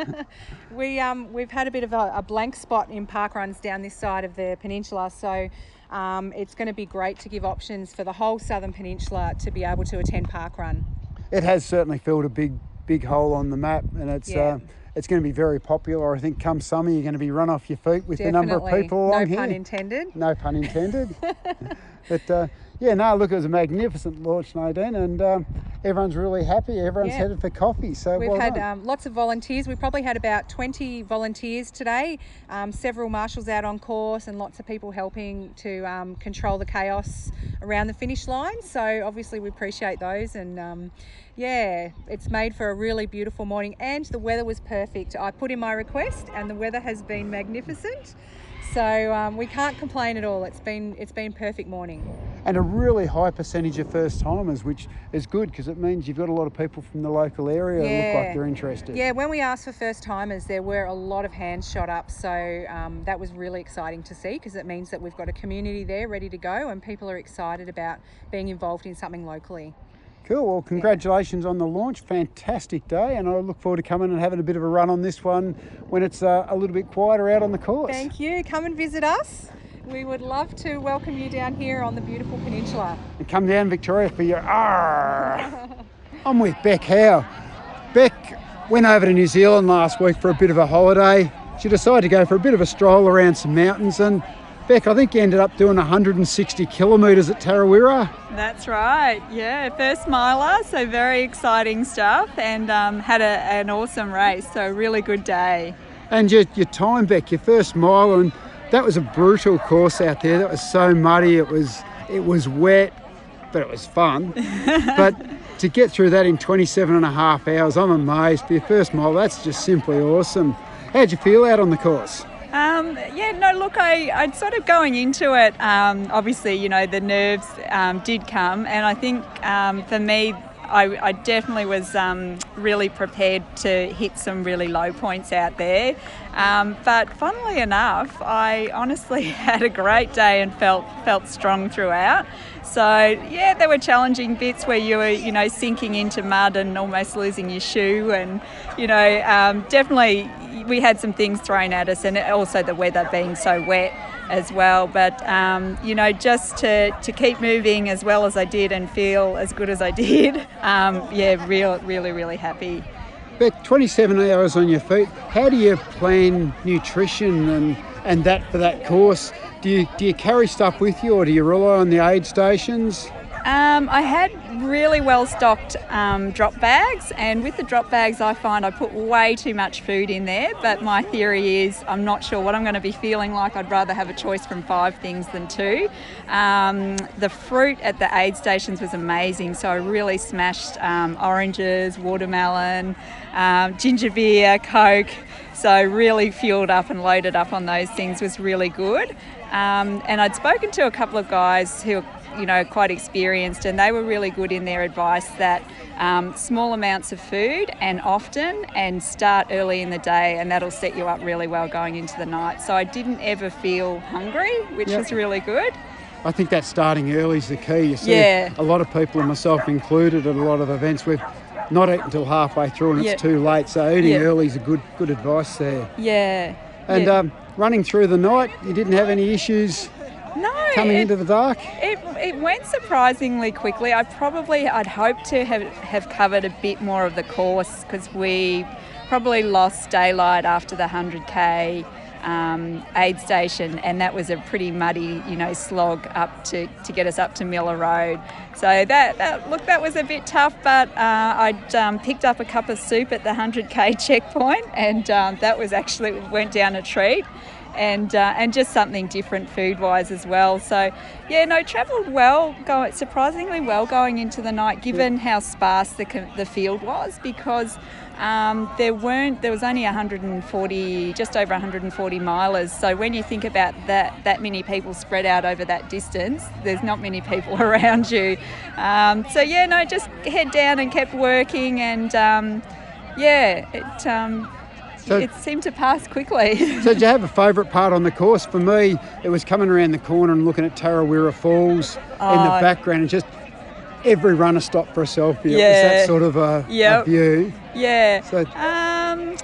We um, we've had a bit of a, a blank spot in park runs down this side of the peninsula, so um, it's going to be great to give options for the whole southern peninsula to be able to attend park run. it has certainly filled a big big hole on the map, and it's. Yeah. Uh, it's going to be very popular. I think come summer you're going to be run off your feet with the number of Definitely. people along no here. pun intended. No pun intended. but uh, yeah, no, look, it was a magnificent launch, Nadine, and um, everyone's really happy. Everyone's Yeah. headed for coffee. So We've well had um, lots of volunteers. We probably had about 20 volunteers today, um, several marshals out on course, and lots of people helping to um, control the chaos around the finish line. So, obviously, we appreciate those. And um, yeah, it's made for a really beautiful morning, and the weather was perfect. I put in my request, and the weather has been magnificent. So um, we can't complain at all. It's been it's been perfect morning. and a really high percentage of first timers, which is good because it means you've got a lot of people from the local area that look like they're interested. Yeah, when we asked for first timers, there were a lot of hands shot up. So um, that was really exciting to see because it means that we've got a community there ready to go and people are excited about being involved in something locally. Cool. Well, congratulations on the launch. Fantastic day, and I look forward to coming and having a bit of a run on this one when it's uh, a little bit quieter out on the course. Thank you. Come and visit us. We would love to welcome you down here on the beautiful peninsula. And come down Victoria for your R. I'm with Beck Howe. Beck went over to New Zealand last week for a bit of a holiday. She decided to go for a bit of a stroll around some mountains and Beck, I think you ended up doing 160 kilometres at Tarawera. That's right. Yeah, first miler, so very exciting stuff, and um, had a, an awesome race. So really good day. And your, your time, Beck, your first mile, and that was a brutal course out there. That was so muddy. It was it was wet, but it was fun. but to get through that in 27 and a half hours, I'm amazed. For your first mile, that's just simply awesome. How'd you feel out on the course? Um, yeah, no, look, I, I'd sort of going into it, um, obviously, you know, the nerves um, did come, and I think um, for me, I, I definitely was um, really prepared to hit some really low points out there. Um, but funnily enough, I honestly had a great day and felt felt strong throughout. So yeah, there were challenging bits where you were, you know, sinking into mud and almost losing your shoe, and you know, um, definitely we had some things thrown at us, and also the weather being so wet as well. But um, you know, just to, to keep moving as well as I did and feel as good as I did, um, yeah, real, really, really happy. But 27 hours on your feet. How do you plan nutrition and, and that for that course? Do you, do you carry stuff with you or do you rely on the aid stations? Um, I had really well stocked um, drop bags, and with the drop bags, I find I put way too much food in there. But my theory is I'm not sure what I'm going to be feeling like. I'd rather have a choice from five things than two. Um, the fruit at the aid stations was amazing, so I really smashed um, oranges, watermelon, um, ginger beer, Coke. So really fueled up and loaded up on those things was really good. Um, and I'd spoken to a couple of guys who you know, quite experienced, and they were really good in their advice that um, small amounts of food and often, and start early in the day, and that'll set you up really well going into the night. So I didn't ever feel hungry, which yep. was really good. I think that starting early is the key. You see, yeah. a lot of people, and myself included, at a lot of events, we've not eaten until halfway through and yep. it's too late. So eating yep. early is a good good advice there. Yeah. And um, running through the night, you didn't have any issues no, coming it, into the dark? It, it went surprisingly quickly. I probably I'd hoped to have, have covered a bit more of the course because we probably lost daylight after the 100k um, aid station, and that was a pretty muddy, you know, slog up to, to get us up to Miller Road. So that, that look, that was a bit tough, but uh, I'd um, picked up a cup of soup at the 100k checkpoint, and um, that was actually went down a treat and uh, and just something different food wise as well. So yeah, no, travelled well, go, surprisingly well going into the night, given how sparse the the field was because. Um, there weren't. There was only 140, just over 140 milers. So when you think about that, that many people spread out over that distance, there's not many people around you. Um, so yeah, no, just head down and kept working, and um, yeah, it um, so, it seemed to pass quickly. so, did you have a favourite part on the course? For me, it was coming around the corner and looking at Tarawera Falls oh, in the oh. background and just every runner stopped for a selfie. Yeah. It was that sort of a, yep. a view. Yeah. So, um,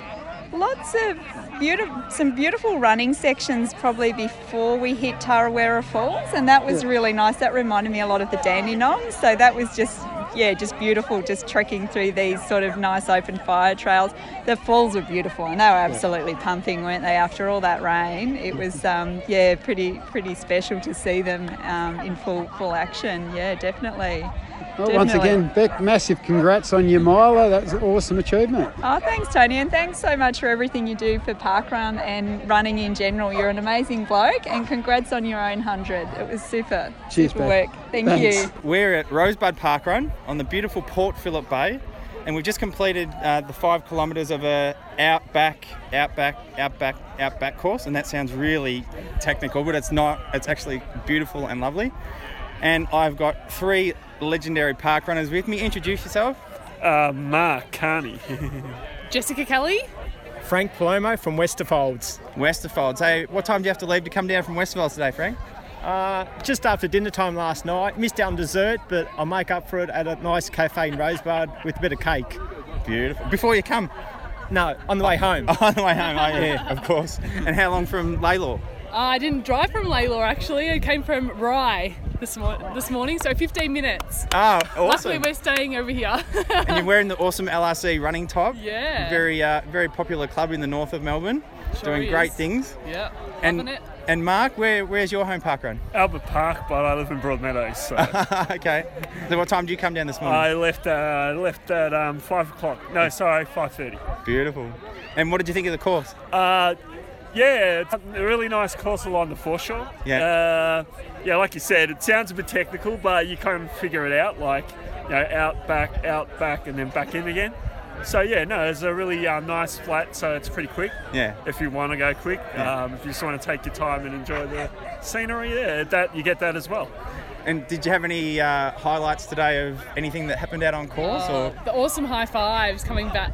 lots of beautiful, some beautiful running sections probably before we hit Tarawera Falls, and that was yeah. really nice. That reminded me a lot of the Dandenongs, so that was just yeah, just beautiful, just trekking through these sort of nice open fire trails. The falls were beautiful, and they were absolutely pumping, weren't they? After all that rain, it was um, yeah, pretty pretty special to see them um, in full full action. Yeah, definitely. Well, once again, Beck, massive congrats on your miler. That's an awesome achievement. Oh, thanks, Tony, and thanks so much for everything you do for parkrun and running in general. You're an amazing bloke, and congrats on your own 100. It was super. Cheers, super Beck. work. Thank thanks. you. We're at Rosebud Parkrun on the beautiful Port Phillip Bay, and we've just completed uh, the five kilometres of a outback, outback, outback, outback course, and that sounds really technical, but it's not. It's actually beautiful and lovely. And I've got three legendary park runners with me. Introduce yourself. Uh, Mark Carney. Jessica Kelly. Frank Palomo from Westerfolds. Westerfolds. Hey, what time do you have to leave to come down from Westerfolds today, Frank? Uh, just after dinner time last night. Missed out on dessert, but I'll make up for it at a nice cafe in Rosebud with a bit of cake. Beautiful. Before you come? No, on the way home. on the way home, oh yeah, of course. And how long from Lalor? Uh, I didn't drive from Lalor actually. I came from Rye this, mo- this morning, so 15 minutes. Oh, awesome. Luckily, we're staying over here. and you're wearing the awesome LRC running top. Yeah. Very, uh, very popular club in the north of Melbourne. Sure doing is. great things. Yeah, and, it. And Mark, where, where's your home park run? Albert Park, but I live in Broadmeadows. So. okay. So what time did you come down this morning? I left uh, left at um, five o'clock. No, sorry, five thirty. Beautiful. And what did you think of the course? Uh, yeah, it's a really nice course along the foreshore. Yeah. Uh, yeah, like you said, it sounds a bit technical, but you kind of figure it out, like, you know, out, back, out, back, and then back in again. So yeah, no, it's a really uh, nice flat, so it's pretty quick. Yeah. If you want to go quick, Yeah. um, if you just want to take your time and enjoy the scenery, yeah, that you get that as well. And did you have any uh, highlights today of anything that happened out on course, or The awesome high fives coming back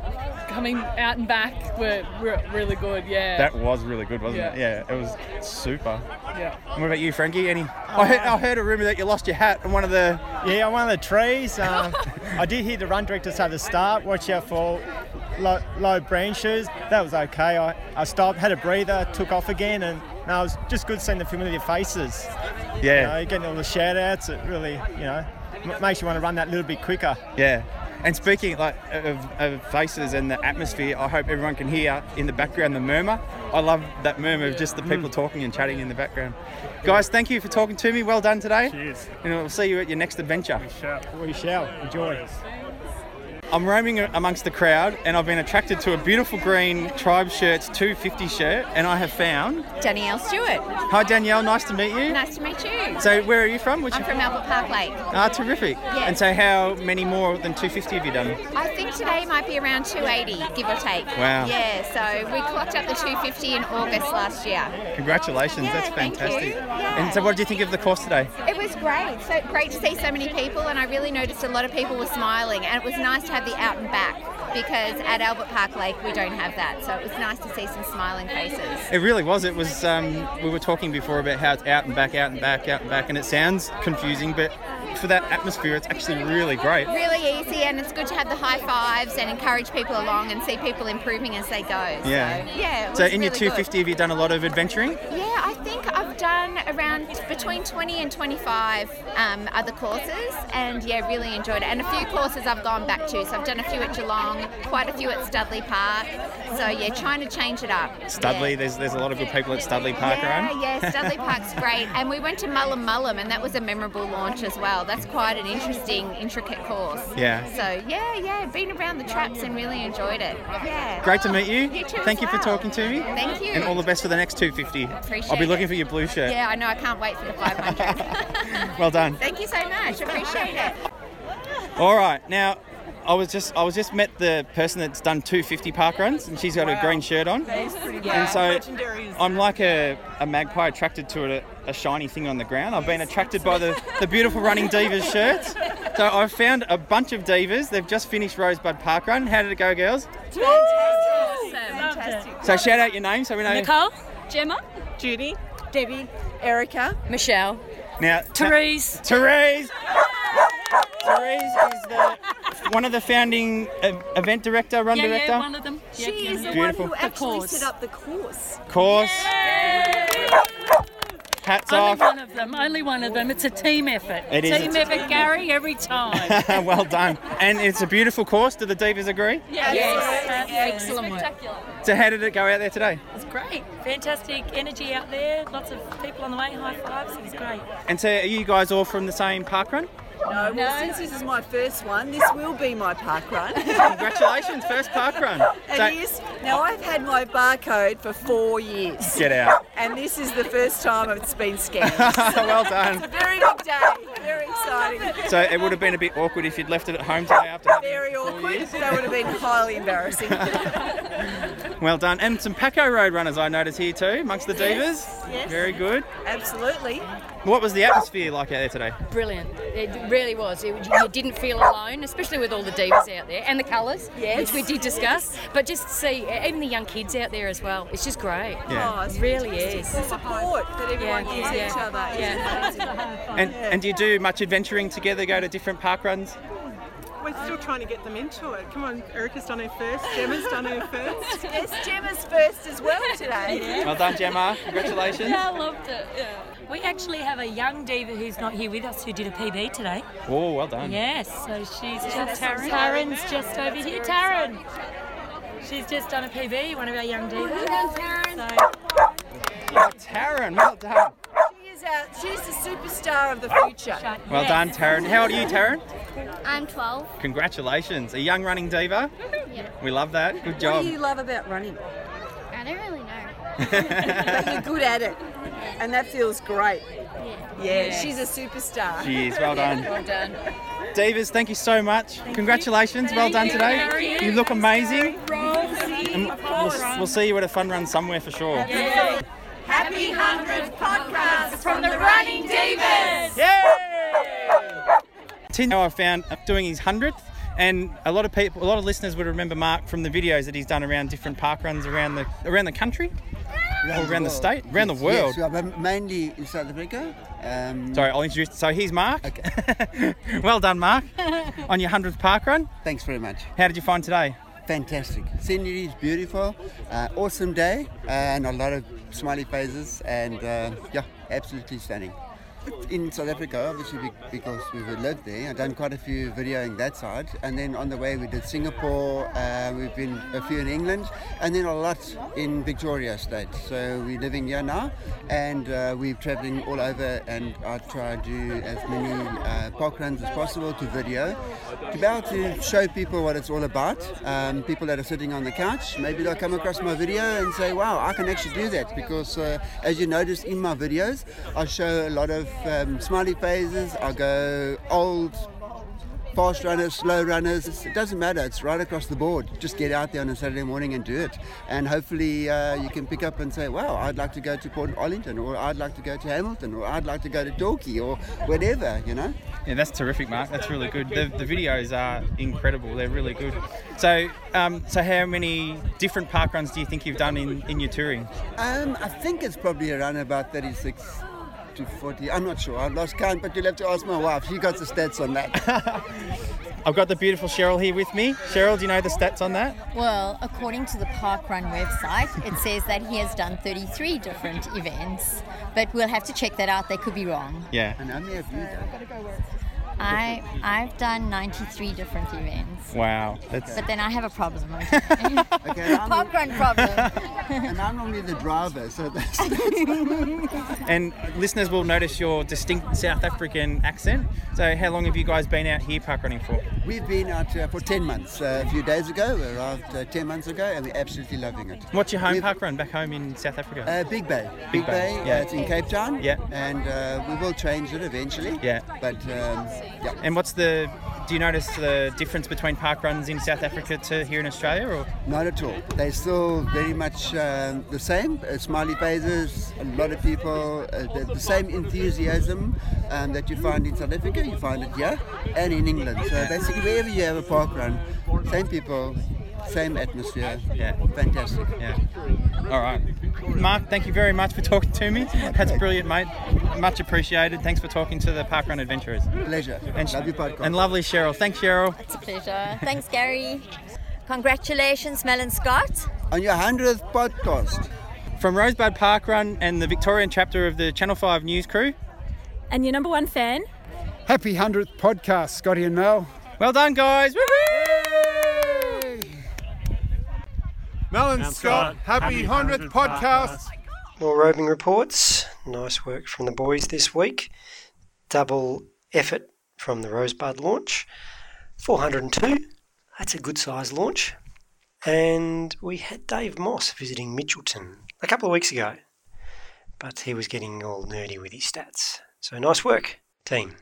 coming out and back were, were really good. Yeah. That was really good, wasn't it? Yeah. Yeah, it was super. Yeah. And what about you, Frankie? Any? I, heard, I heard a rumor that you lost your hat on one of the. Yeah, on one of the trees. Um, I did hear the run director say at the start, watch out for low, low branches. That was okay. I, I stopped, had a breather, took off again, and no, it was just good seeing the familiar faces. Yeah. You know, getting all the shout outs, it really, you know, makes you want to run that little bit quicker. Yeah. And speaking like of, of faces and the atmosphere, I hope everyone can hear in the background the murmur. I love that murmur of just the people mm. talking and chatting in the background. Guys, thank you for talking to me. Well done today. Cheers. And we'll see you at your next adventure. We shall. We shall. Enjoy. I'm roaming amongst the crowd and I've been attracted to a beautiful green Tribe Shirts 250 shirt and I have found. Danielle Stewart. Hi Danielle, nice to meet you. Nice to meet you. So where are you from? Which I'm from Albert Park Lake. Ah, terrific. Yes. And so how many more than 250 have you done? I think today might be around 280, give or take. Wow. Yeah, so we clocked up the 250 in August last year. Congratulations, Yeah, that's thank you. fantastic. Yeah. And so what did you think of the course today? It was great. So great to see so many people, and I really noticed a lot of people were smiling, and it was nice to have the out and back because at Albert Park Lake we don't have that. So it was nice to see some smiling faces. It really was. It was. Um, we were talking before about how it's out and back, out and back, out and back, and it sounds confusing, but for that atmosphere, it's actually really great. Really easy, and it's good to have the high fives and encourage people along and see people improving as they go. Yeah. So, yeah. So in your really good. 250, have you done a lot of adventuring? Yeah, I think I've done around between 20 and 25 um, other courses, and yeah, really enjoyed it. And a few courses I've gone back to. So I've done a few at Geelong, quite a few at Studley Park. So yeah, trying to change it up. Studley, Yeah. there's there's a lot of good people at Studley Park Yeah, around. yeah, Studley Park's great. And we went to Mullum Mullum, and that was a memorable launch as well. That's quite an interesting, intricate course. Yeah. So yeah, yeah, been around the traps and really enjoyed it. Yeah. Great to meet you. You too Thank you for talking to me. Thank you. And all the best for the next 250. Appreciate I'll be looking it. for your blue shirt. Yeah, I know. I can't wait for the 500. Well done. Thank you so much. Appreciate it. All right, now I was just I was just met the person that's done 250 park runs, and she's got a green shirt on. That's pretty good. And so Legendary I'm like a, a magpie attracted to a, a shiny thing on the ground. I've been attracted by the, the beautiful running divas shirts. So I've found a bunch of divas. They've just finished Rosebud Park Run. How did it go, girls? Fantastic. So shout out your name so we know. Nicole, Gemma, Judy, Debbie, Erica, Michelle, Now, Therese. Therese. Therese is the one of the founding uh, event director, run yeah, director. yeah, one of them. She Yeah, is the Beautiful. one who actually set up the course. Course. Hats Only off. one of them. Only one of them. It's a team effort. It is team t- effort, Gary, every time. well done. And it's a beautiful course. Do the divas agree? Yes. Excellent work. So how did it go out there today? It's great. Fantastic energy out there. Lots of people on the way. High fives. It was great. And so are you guys all from the same park run? No, well, since this is my first one, this will be my park run. Congratulations, first park run. It So- is. Now, oh. I've had my barcode for four years. Get out. And this is the first time it's been scanned. well done. It's a very big day. Very exciting. So it would have been a bit awkward if you'd left it at home today after Very awkward. years. That would have been highly embarrassing. Well done. And some Paco Road runners I notice here too, amongst the divas. Yes, yes. Very good. Absolutely. What was the atmosphere like out there today? Brilliant. It really was. It, you didn't feel alone, especially with all the divas out there and the colours, Yes. which we did discuss. But just to see even the young kids out there as well, it's just great. Yeah. Oh, it's it really fantastic. is. The support that everyone Yeah, gives yeah. each other Yeah. And and do you do much adventuring together? Go to different park runs? We're still trying to get them into it. Come on, Erica's done her first, Gemma's done her first. Yes, Gemma's first as well today. Well done, Gemma. Congratulations. Yeah, I loved it. Yeah. We actually have a young diva who's not here with us who did a PB today. Oh, well done. Yes, so she's just Taryn? Taryn's just over here. Taryn. She's just done a PB, one of our young divas. So, Oh, Taryn, well done. She our, she's the superstar of the future. Well done, Taryn. How old are you, Taryn? I'm 12. Congratulations. A young running diva. Yeah. We love that. Good job. What job. do you love about running? I don't really know. but you're good at it, and that feels great. Yeah. Yeah, she's a superstar. She is. Well done. well done. Divas, thank you so much. Congratulations. Well done today. How are you? You look amazing. Rosie. And we'll, we'll see you at a fun run somewhere for sure. Happy 100th podcast from the Running Divas! Tin, now I found doing his 100th, And a lot of people, a lot of listeners would remember Mark from the videos that he's done around different park runs around the around the country, or around the world. state, around the world. Yes, well, mainly in South Africa. Um, Sorry, I'll introduce. So here's Mark. Okay. well done, Mark, on your hundredth park run. Thanks very much. How did you find today? Fantastic. Scenery is beautiful. Uh, awesome day and a lot of smiley faces and uh, yeah, absolutely stunning. In South Africa, obviously because we've lived there, I've done quite a few videoing that side, and then on the way we did Singapore. Uh, we've been a few in England, and then a lot in Victoria State. So we're living here now, and uh, we're traveling all over. And I try to do as many uh, park runs as possible to video, to be able to show people what it's all about. Um, people that are sitting on the couch, maybe they'll come across my video and say, "Wow, I can actually do that." Because uh, as you notice in my videos, I show a lot of um, smiley faces. I go old, fast runners, slow runners. It doesn't matter. It's right across the board. Just get out there on a Saturday morning and do it. And hopefully uh, you can pick up and say, "Wow, I'd like to go to Port Arlington, or I'd like to go to Hamilton, or I'd like to go to Torquay, or whatever." You know. Yeah, that's terrific, Mark. That's really good. The, the videos are incredible. They're really good. So, um, so how many different park runs do you think you've done in, in your touring? Um, I think it's probably around about 36 to 40. I'm not sure. I've lost count, but you'll have to ask my wife. She got the stats on that. I've got the beautiful Cheryl here with me. Cheryl, do you know the stats on that? Well, according to the Parkrun website, it says that he has done 33 different events, but we'll have to check that out. They could be wrong. Yeah. And how many have you done? I I've done 93 different events. Wow. That's But then I have a problem. Okay, I'm- Parkrun problem. and I'm normally the driver, so that's. and listeners will notice your distinct South African accent. So, how long have you guys been out here park running for? We've been out uh, for 10 months. Uh, a few days ago, we arrived uh, 10 months ago, and we're absolutely loving it. What's your home park run back home in South Africa? Uh, Big Bay. Big Bay, uh, yeah. it's in Cape Town. Yeah. And uh, we will change it eventually. Yeah. But um, yeah. And what's the? Do you notice the difference between park runs in South Africa to here in Australia, or? Not at all. They're still very much um, the same. Uh, smiley faces, a lot of people, uh, the, the same enthusiasm um, that you find in South Africa, you find it here and in England. So basically, wherever you have a park run, same people, same atmosphere. Yeah. Fantastic. Yeah. All right. Mark, thank you very much for talking to me. That's brilliant, mate. Much appreciated. Thanks for talking to the Parkrun Adventurers. Pleasure. And, Love your podcast. and lovely Cheryl. Thanks, Cheryl. It's a pleasure. Thanks, Gary. Congratulations, Mel and Scott. On your 100th podcast. From Rosebud Parkrun and the Victorian chapter of the Channel 5 news crew. And your number one fan? Happy 100th podcast, Scotty and Mel. Well done, guys. Mel and Scott, happy 100th podcast. More roving reports. Nice work from the boys this week. Double effort from the Rosebud launch. 402. That's a good size launch. And we had Dave Moss visiting Mitchelton a couple of weeks ago. But he was getting all nerdy with his stats. So nice work, team.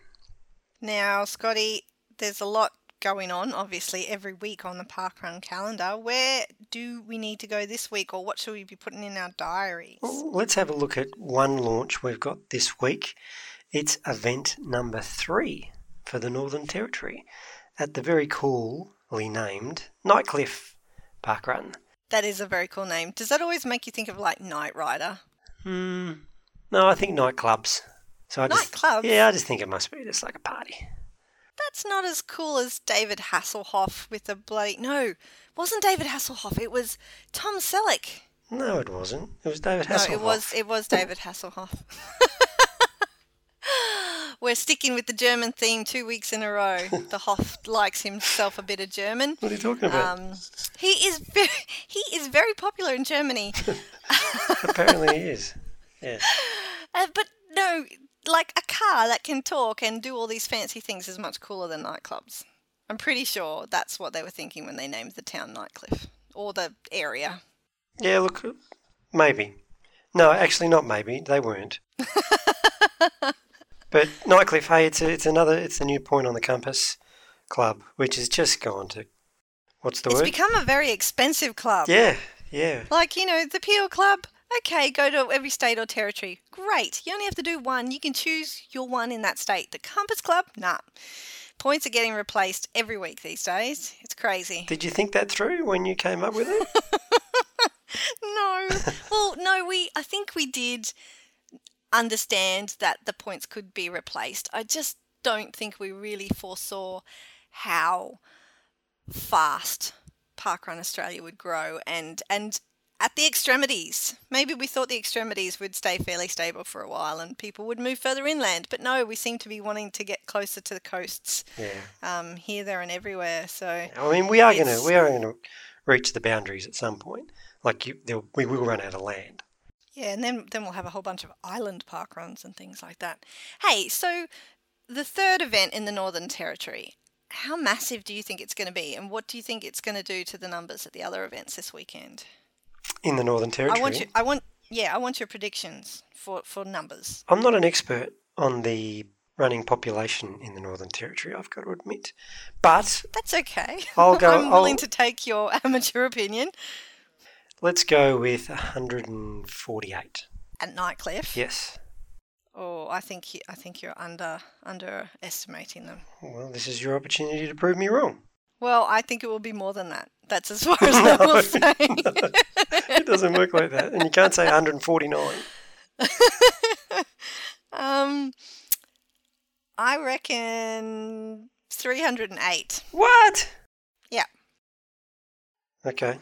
Now, Scotty, there's a lot going on, obviously, every week on the parkrun calendar. Where do we need to go this week, or what should we be putting in our diaries? Well, Let's have a look at one launch we've got this week. It's event number three for the Northern Territory at the very coolly named Nightcliff Parkrun. That is a very cool name. Does that always make you think of like Knight Rider? Hmm. No, I think nightclubs. So I just, Nightclubs? Yeah, I just think it must be just like a party. That's not as cool as David Hasselhoff with a bloody. No, wasn't David Hasselhoff. It was Tom Selleck. No, it wasn't. It was David Hasselhoff. No, it was it was David Hasselhoff. We're sticking with the German theme two weeks in a row. The Hoff likes himself a bit of German. What are you talking about? Um, he is very he is very popular in Germany. Apparently he is. Yeah. Uh, but no, like a car that can talk and do all these fancy things is much cooler than nightclubs. I'm pretty sure that's what they were thinking when they named the town Nightcliff or the area. Yeah, look, maybe. No, actually, not maybe. They weren't. but Nightcliff, hey, it's a, it's another, it's a new point on the compass club, which has just gone to, what's the it's word? It's become a very expensive club. yeah, yeah. Like, you know, the Peel Club, okay, go to every state or territory. Great. You only have to do one. You can choose your one in that state. The Compass Club, nah. Points are getting replaced every week these days. It's crazy. Did you think that through when you came up with it? no. Well, no, we I think we did understand that the points could be replaced. I just don't think we really foresaw how fast Parkrun Australia would grow and and at the extremities. Maybe we thought the extremities would stay fairly stable for a while and people would move further inland, but no, we seem to be wanting to get closer to the coasts. Yeah. Um, here, there, and everywhere. So I mean, we are going to we are going to reach the boundaries at some point. Like you, there, we will run out of land. Yeah, and then then we'll have a whole bunch of island park runs and things like that. Hey, so the third event in the Northern Territory, how massive do you think it's going to be, and what do you think it's going to do to the numbers at the other events this weekend? In the Northern Territory, I want you. I want. Yeah, I want your predictions for for numbers. I'm not an expert on the running population in the Northern Territory. I've got to admit, but That's okay. I'll go- I'm willing I'll- to take your amateur opinion. let's go with 148. At Nightcliff. Yes. Oh, I think you, I think you're under underestimating them. Well, this is your opportunity to prove me wrong. Well, I think it will be more than that. That's as far as I will say. It doesn't work like that, and you can't say 149. Um, I reckon 308. What? Yeah. Okay,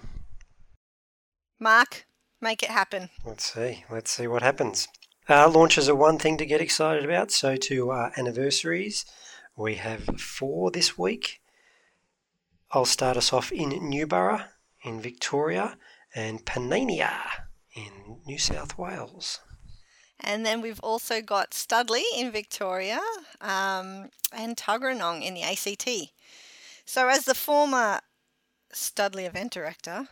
Mark, make it happen. let's see. Let's see what happens. Uh, launches are one thing to get excited about. So to uh, anniversaries, we have four this week. I'll start us off in Newborough, in Victoria, and Panania in New South Wales. And then we've also got Studley in Victoria um, and Tuggeranong in the ACT. So, as the former Studley event director,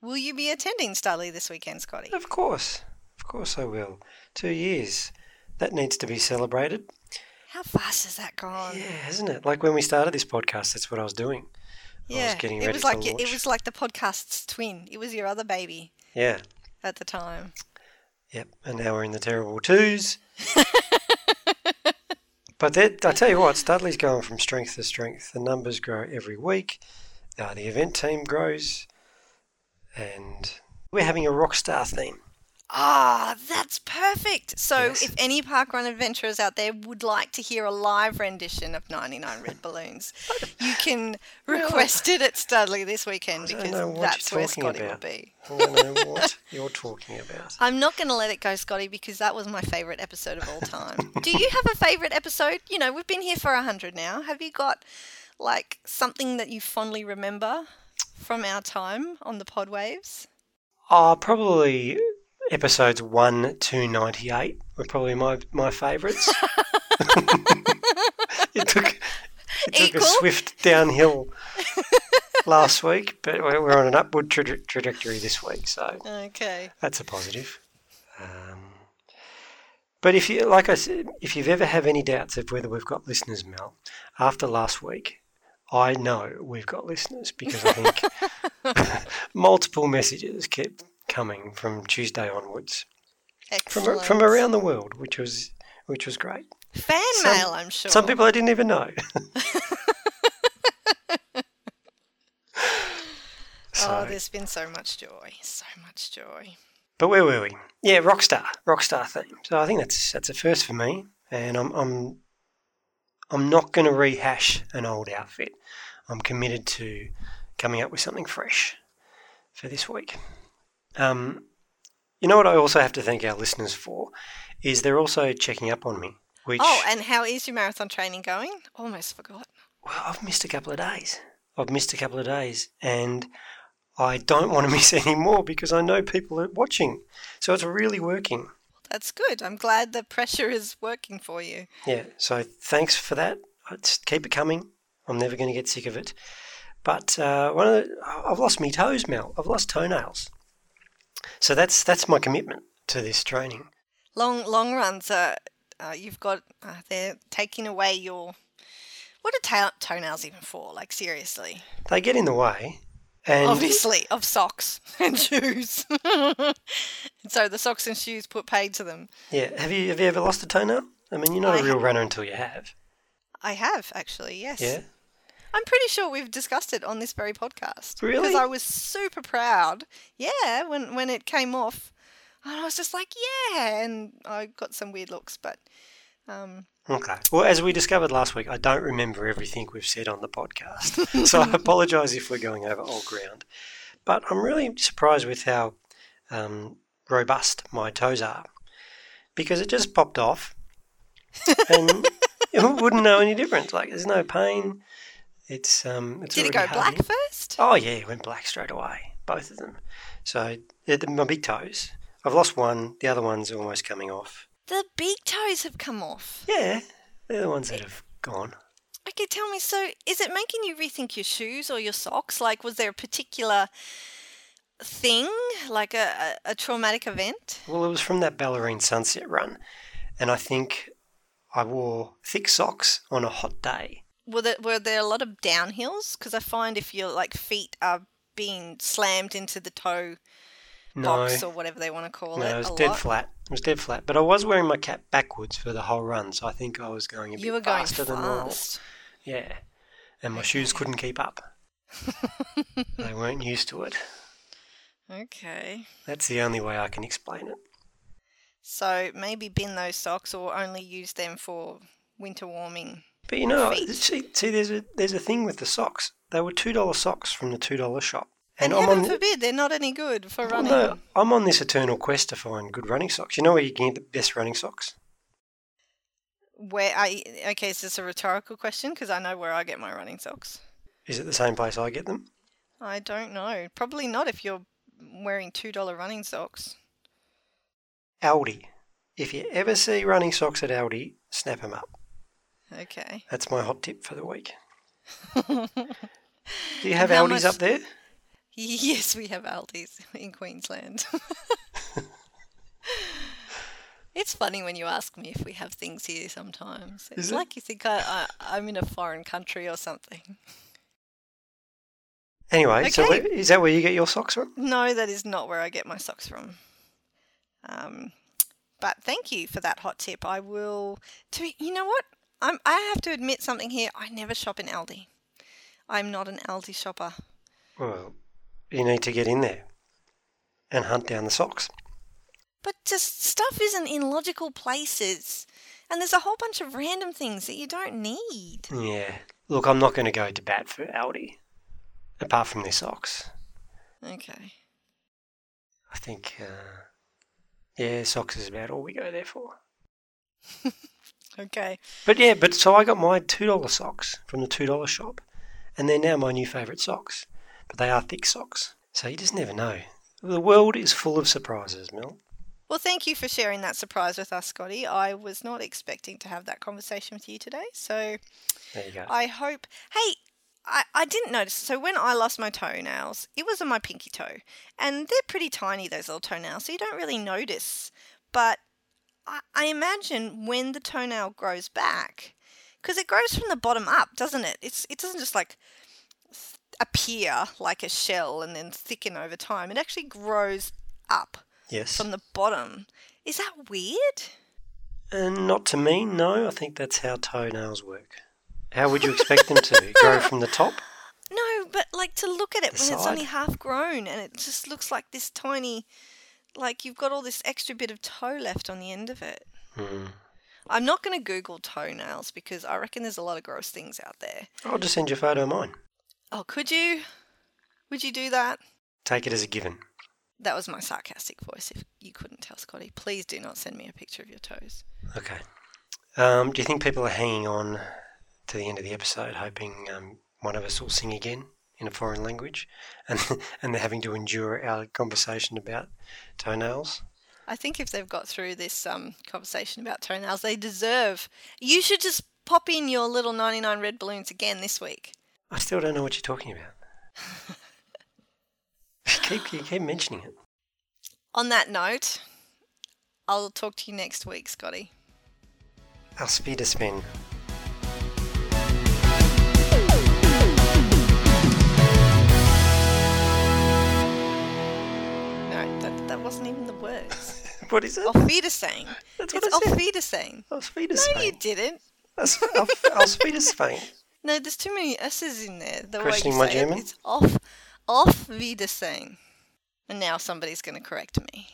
will you be attending Studley this weekend, Scotty? Of course, of course I will. Two years. That needs to be celebrated. How fast has that gone? Yeah, hasn't it? Like when we started this podcast, that's what I was doing. Getting it was like it was like the podcast's twin. It was your other baby Yeah. at the time. Yep. And now we're in the terrible twos. but that, I tell you what, Studley's going from strength to strength. The numbers grow every week. Uh, the event team grows, and we're having a rock star theme. Ah, that's perfect. So, Yes. if any parkrun adventurers out there would like to hear a live rendition of 99 Red Balloons, you can request it at Studley this weekend because that's where Scotty about. will be. I don't know what you're talking about. I'm not going to let it go, Scotty, because that was my favourite episode of all time. Do you have a favourite episode? You know, we've been here for 100 now. Have you got, like, something that you fondly remember from our time on the pod waves? Oh, probably episodes 1 to 98 were probably my, my favourites. it took, it took a swift downhill last week, but we're on an upward traje- trajectory this week, so Okay. that's a positive. Um, but if you, like I said, if you've ever have any doubts of whether we've got listeners, Mel, after last week, I know we've got listeners because I think multiple messages kept coming from Tuesday onwards from Excellent. from around the world, which was which was great. Fan Some- mail, I'm sure. Some people I didn't even know. Oh, there's been so much joy. So much joy. But where were we? Yeah, Rockstar, Rockstar theme. So I think that's that's a first for me, and I'm I'm I'm not going to rehash an old outfit. I'm committed to coming up with something fresh for this week. Um, you know what I also have to thank our listeners for is they're also checking up on me. Which Oh, and how is your marathon training going? Almost forgot. well, I've missed a couple of days. I've missed a couple of days, and I don't want to miss any more because I know people are watching. So it's really working. That's good. I'm glad the pressure is working for you. Yeah, so thanks for that. Let's keep it coming. I'm never going to get sick of it. But uh, one of the, I've lost me toes, Mel. I've lost toenails. So that's that's my commitment to this training. Long long runs are uh, you've got uh, they're taking away your what are ta- toenails even for? Like seriously, They get in the way, and obviously of socks and shoes. so the socks and shoes put paid to them. yeah. Have you have you ever lost a toenail? I mean, you're not a I real runner until you have. I have actually, yes. Yeah. I'm pretty sure we've discussed it on this very podcast. Really? Because I was super proud. Yeah, when when it came off, and I was just like, yeah, and I got some weird looks, but um, Okay. Well, as we discovered last week, I don't remember everything we've said on the podcast. so I apologise if we're going over old ground. But I'm really surprised with how um, robust my toes are because it just popped off and you wouldn't know any difference. Like, there's no pain. It's um, it's did it go black first? Oh yeah, it went black straight away, both of them. So my big toes. I've lost one. The other one's almost coming off. The big toes have come off. Yeah, they're the ones that have gone. Okay, tell me. So, is it making you rethink your shoes or your socks? Like, was there a particular thing, like a, a, a traumatic event? Well, it was from that Ballerine Sunset run, and I think I wore thick socks on a hot day. Were there, were there a lot of downhills? Because I find if your like feet are being slammed into the toe No, box or whatever they want to call no, it, it was dead lot. flat. It was dead flat. But I was wearing my cap backwards for the whole run, so I think I was going a bit You were going faster than normal. Yeah, and my shoes couldn't keep up. they weren't used to it. Okay. That's the only way I can explain it. So maybe bin those socks or only use them for winter warming. But you know, feet. see, see, there's a there's a thing with the socks. They were two dollar socks from the two dollar shop, And, I'm heaven on. forbid they're not any good for running. no, I'm on this eternal quest to find good running socks. You know where you can get the best running socks? Where I okay, is this a rhetorical question? Because I know where I get my running socks. Is it the same place I get them? I don't know. Probably not if you're wearing two dollar running socks. Aldi. If you ever see running socks at Aldi, snap them up. Okay. That's my hot tip for the week. Do you have how Aldis much- up there? Yes, we have Aldi's in Queensland. it's funny when you ask me if we have things here sometimes. It's it? like you think I, I, I'm in a foreign country or something. Anyway, so Okay. where, is that where you get your socks from? No, that is not where I get my socks from. Um, but thank you for that hot tip. I will. To you know what? I'm. I have to admit something here. I never shop in Aldi. I'm not an Aldi shopper. Well, you need to get in there and hunt down the socks. But just stuff isn't in logical places, and there's a whole bunch of random things that you don't need. Yeah. Look, I'm not going to go to bat for Aldi, apart from their socks. Okay. I think, uh, yeah, socks is about all we go there for. Okay. But yeah, but so I got my two dollar socks from the two dollar shop, and they're now my new favourite socks. But they are thick socks, so you just never know. The world is full of surprises, Mel. Well, thank you for sharing that surprise with us, Scotty. I was not expecting to have that conversation with you today, so There you go. I hope. Hey, I, I didn't notice. So when I lost my toenails, it was on my pinky toe, and they're pretty tiny those little toenails, so you don't really notice. But I, I imagine when the toenail grows back, because it grows from the bottom up, doesn't it? It's it doesn't just like appear like a shell and then thicken over time. It actually grows up Yes. from the bottom. Is that weird? And not to me, no. I think that's how toenails work. How would you expect them to grow from the top? No, but like to look at it The when it's only half grown and it just looks like this tiny, like you've got all this extra bit of toe left on the end of it. Hmm. I'm not going to Google toenails because I reckon there's a lot of gross things out there. I'll just send you a photo of mine. Oh, could you? Would you do that? Take it as a given. That was my sarcastic voice. If you couldn't tell, Scotty, please do not send me a picture of your toes. Okay. Um, do you think people are hanging on to the end of the episode, hoping um, one of us will sing again in a foreign language, and and they're having to endure our conversation about toenails? I think if they've got through this um, conversation about toenails, they deserve. You should just pop in your little 99 red balloons again this week. I still don't know what you're talking about. keep you keep mentioning it. On that note, I'll talk to you next week, Scotty. I'll speed a spin. Wasn't even the words. What is it? Auf Wiedersehen. That's it's what I said. Auf Wiedersehen. Auf No, you didn't. That's auf, auf Wiedersehen. No, there's too many S's in there. The Questioning way my you say German? It, it's off, off Wiedersehen. And now somebody's going to correct me.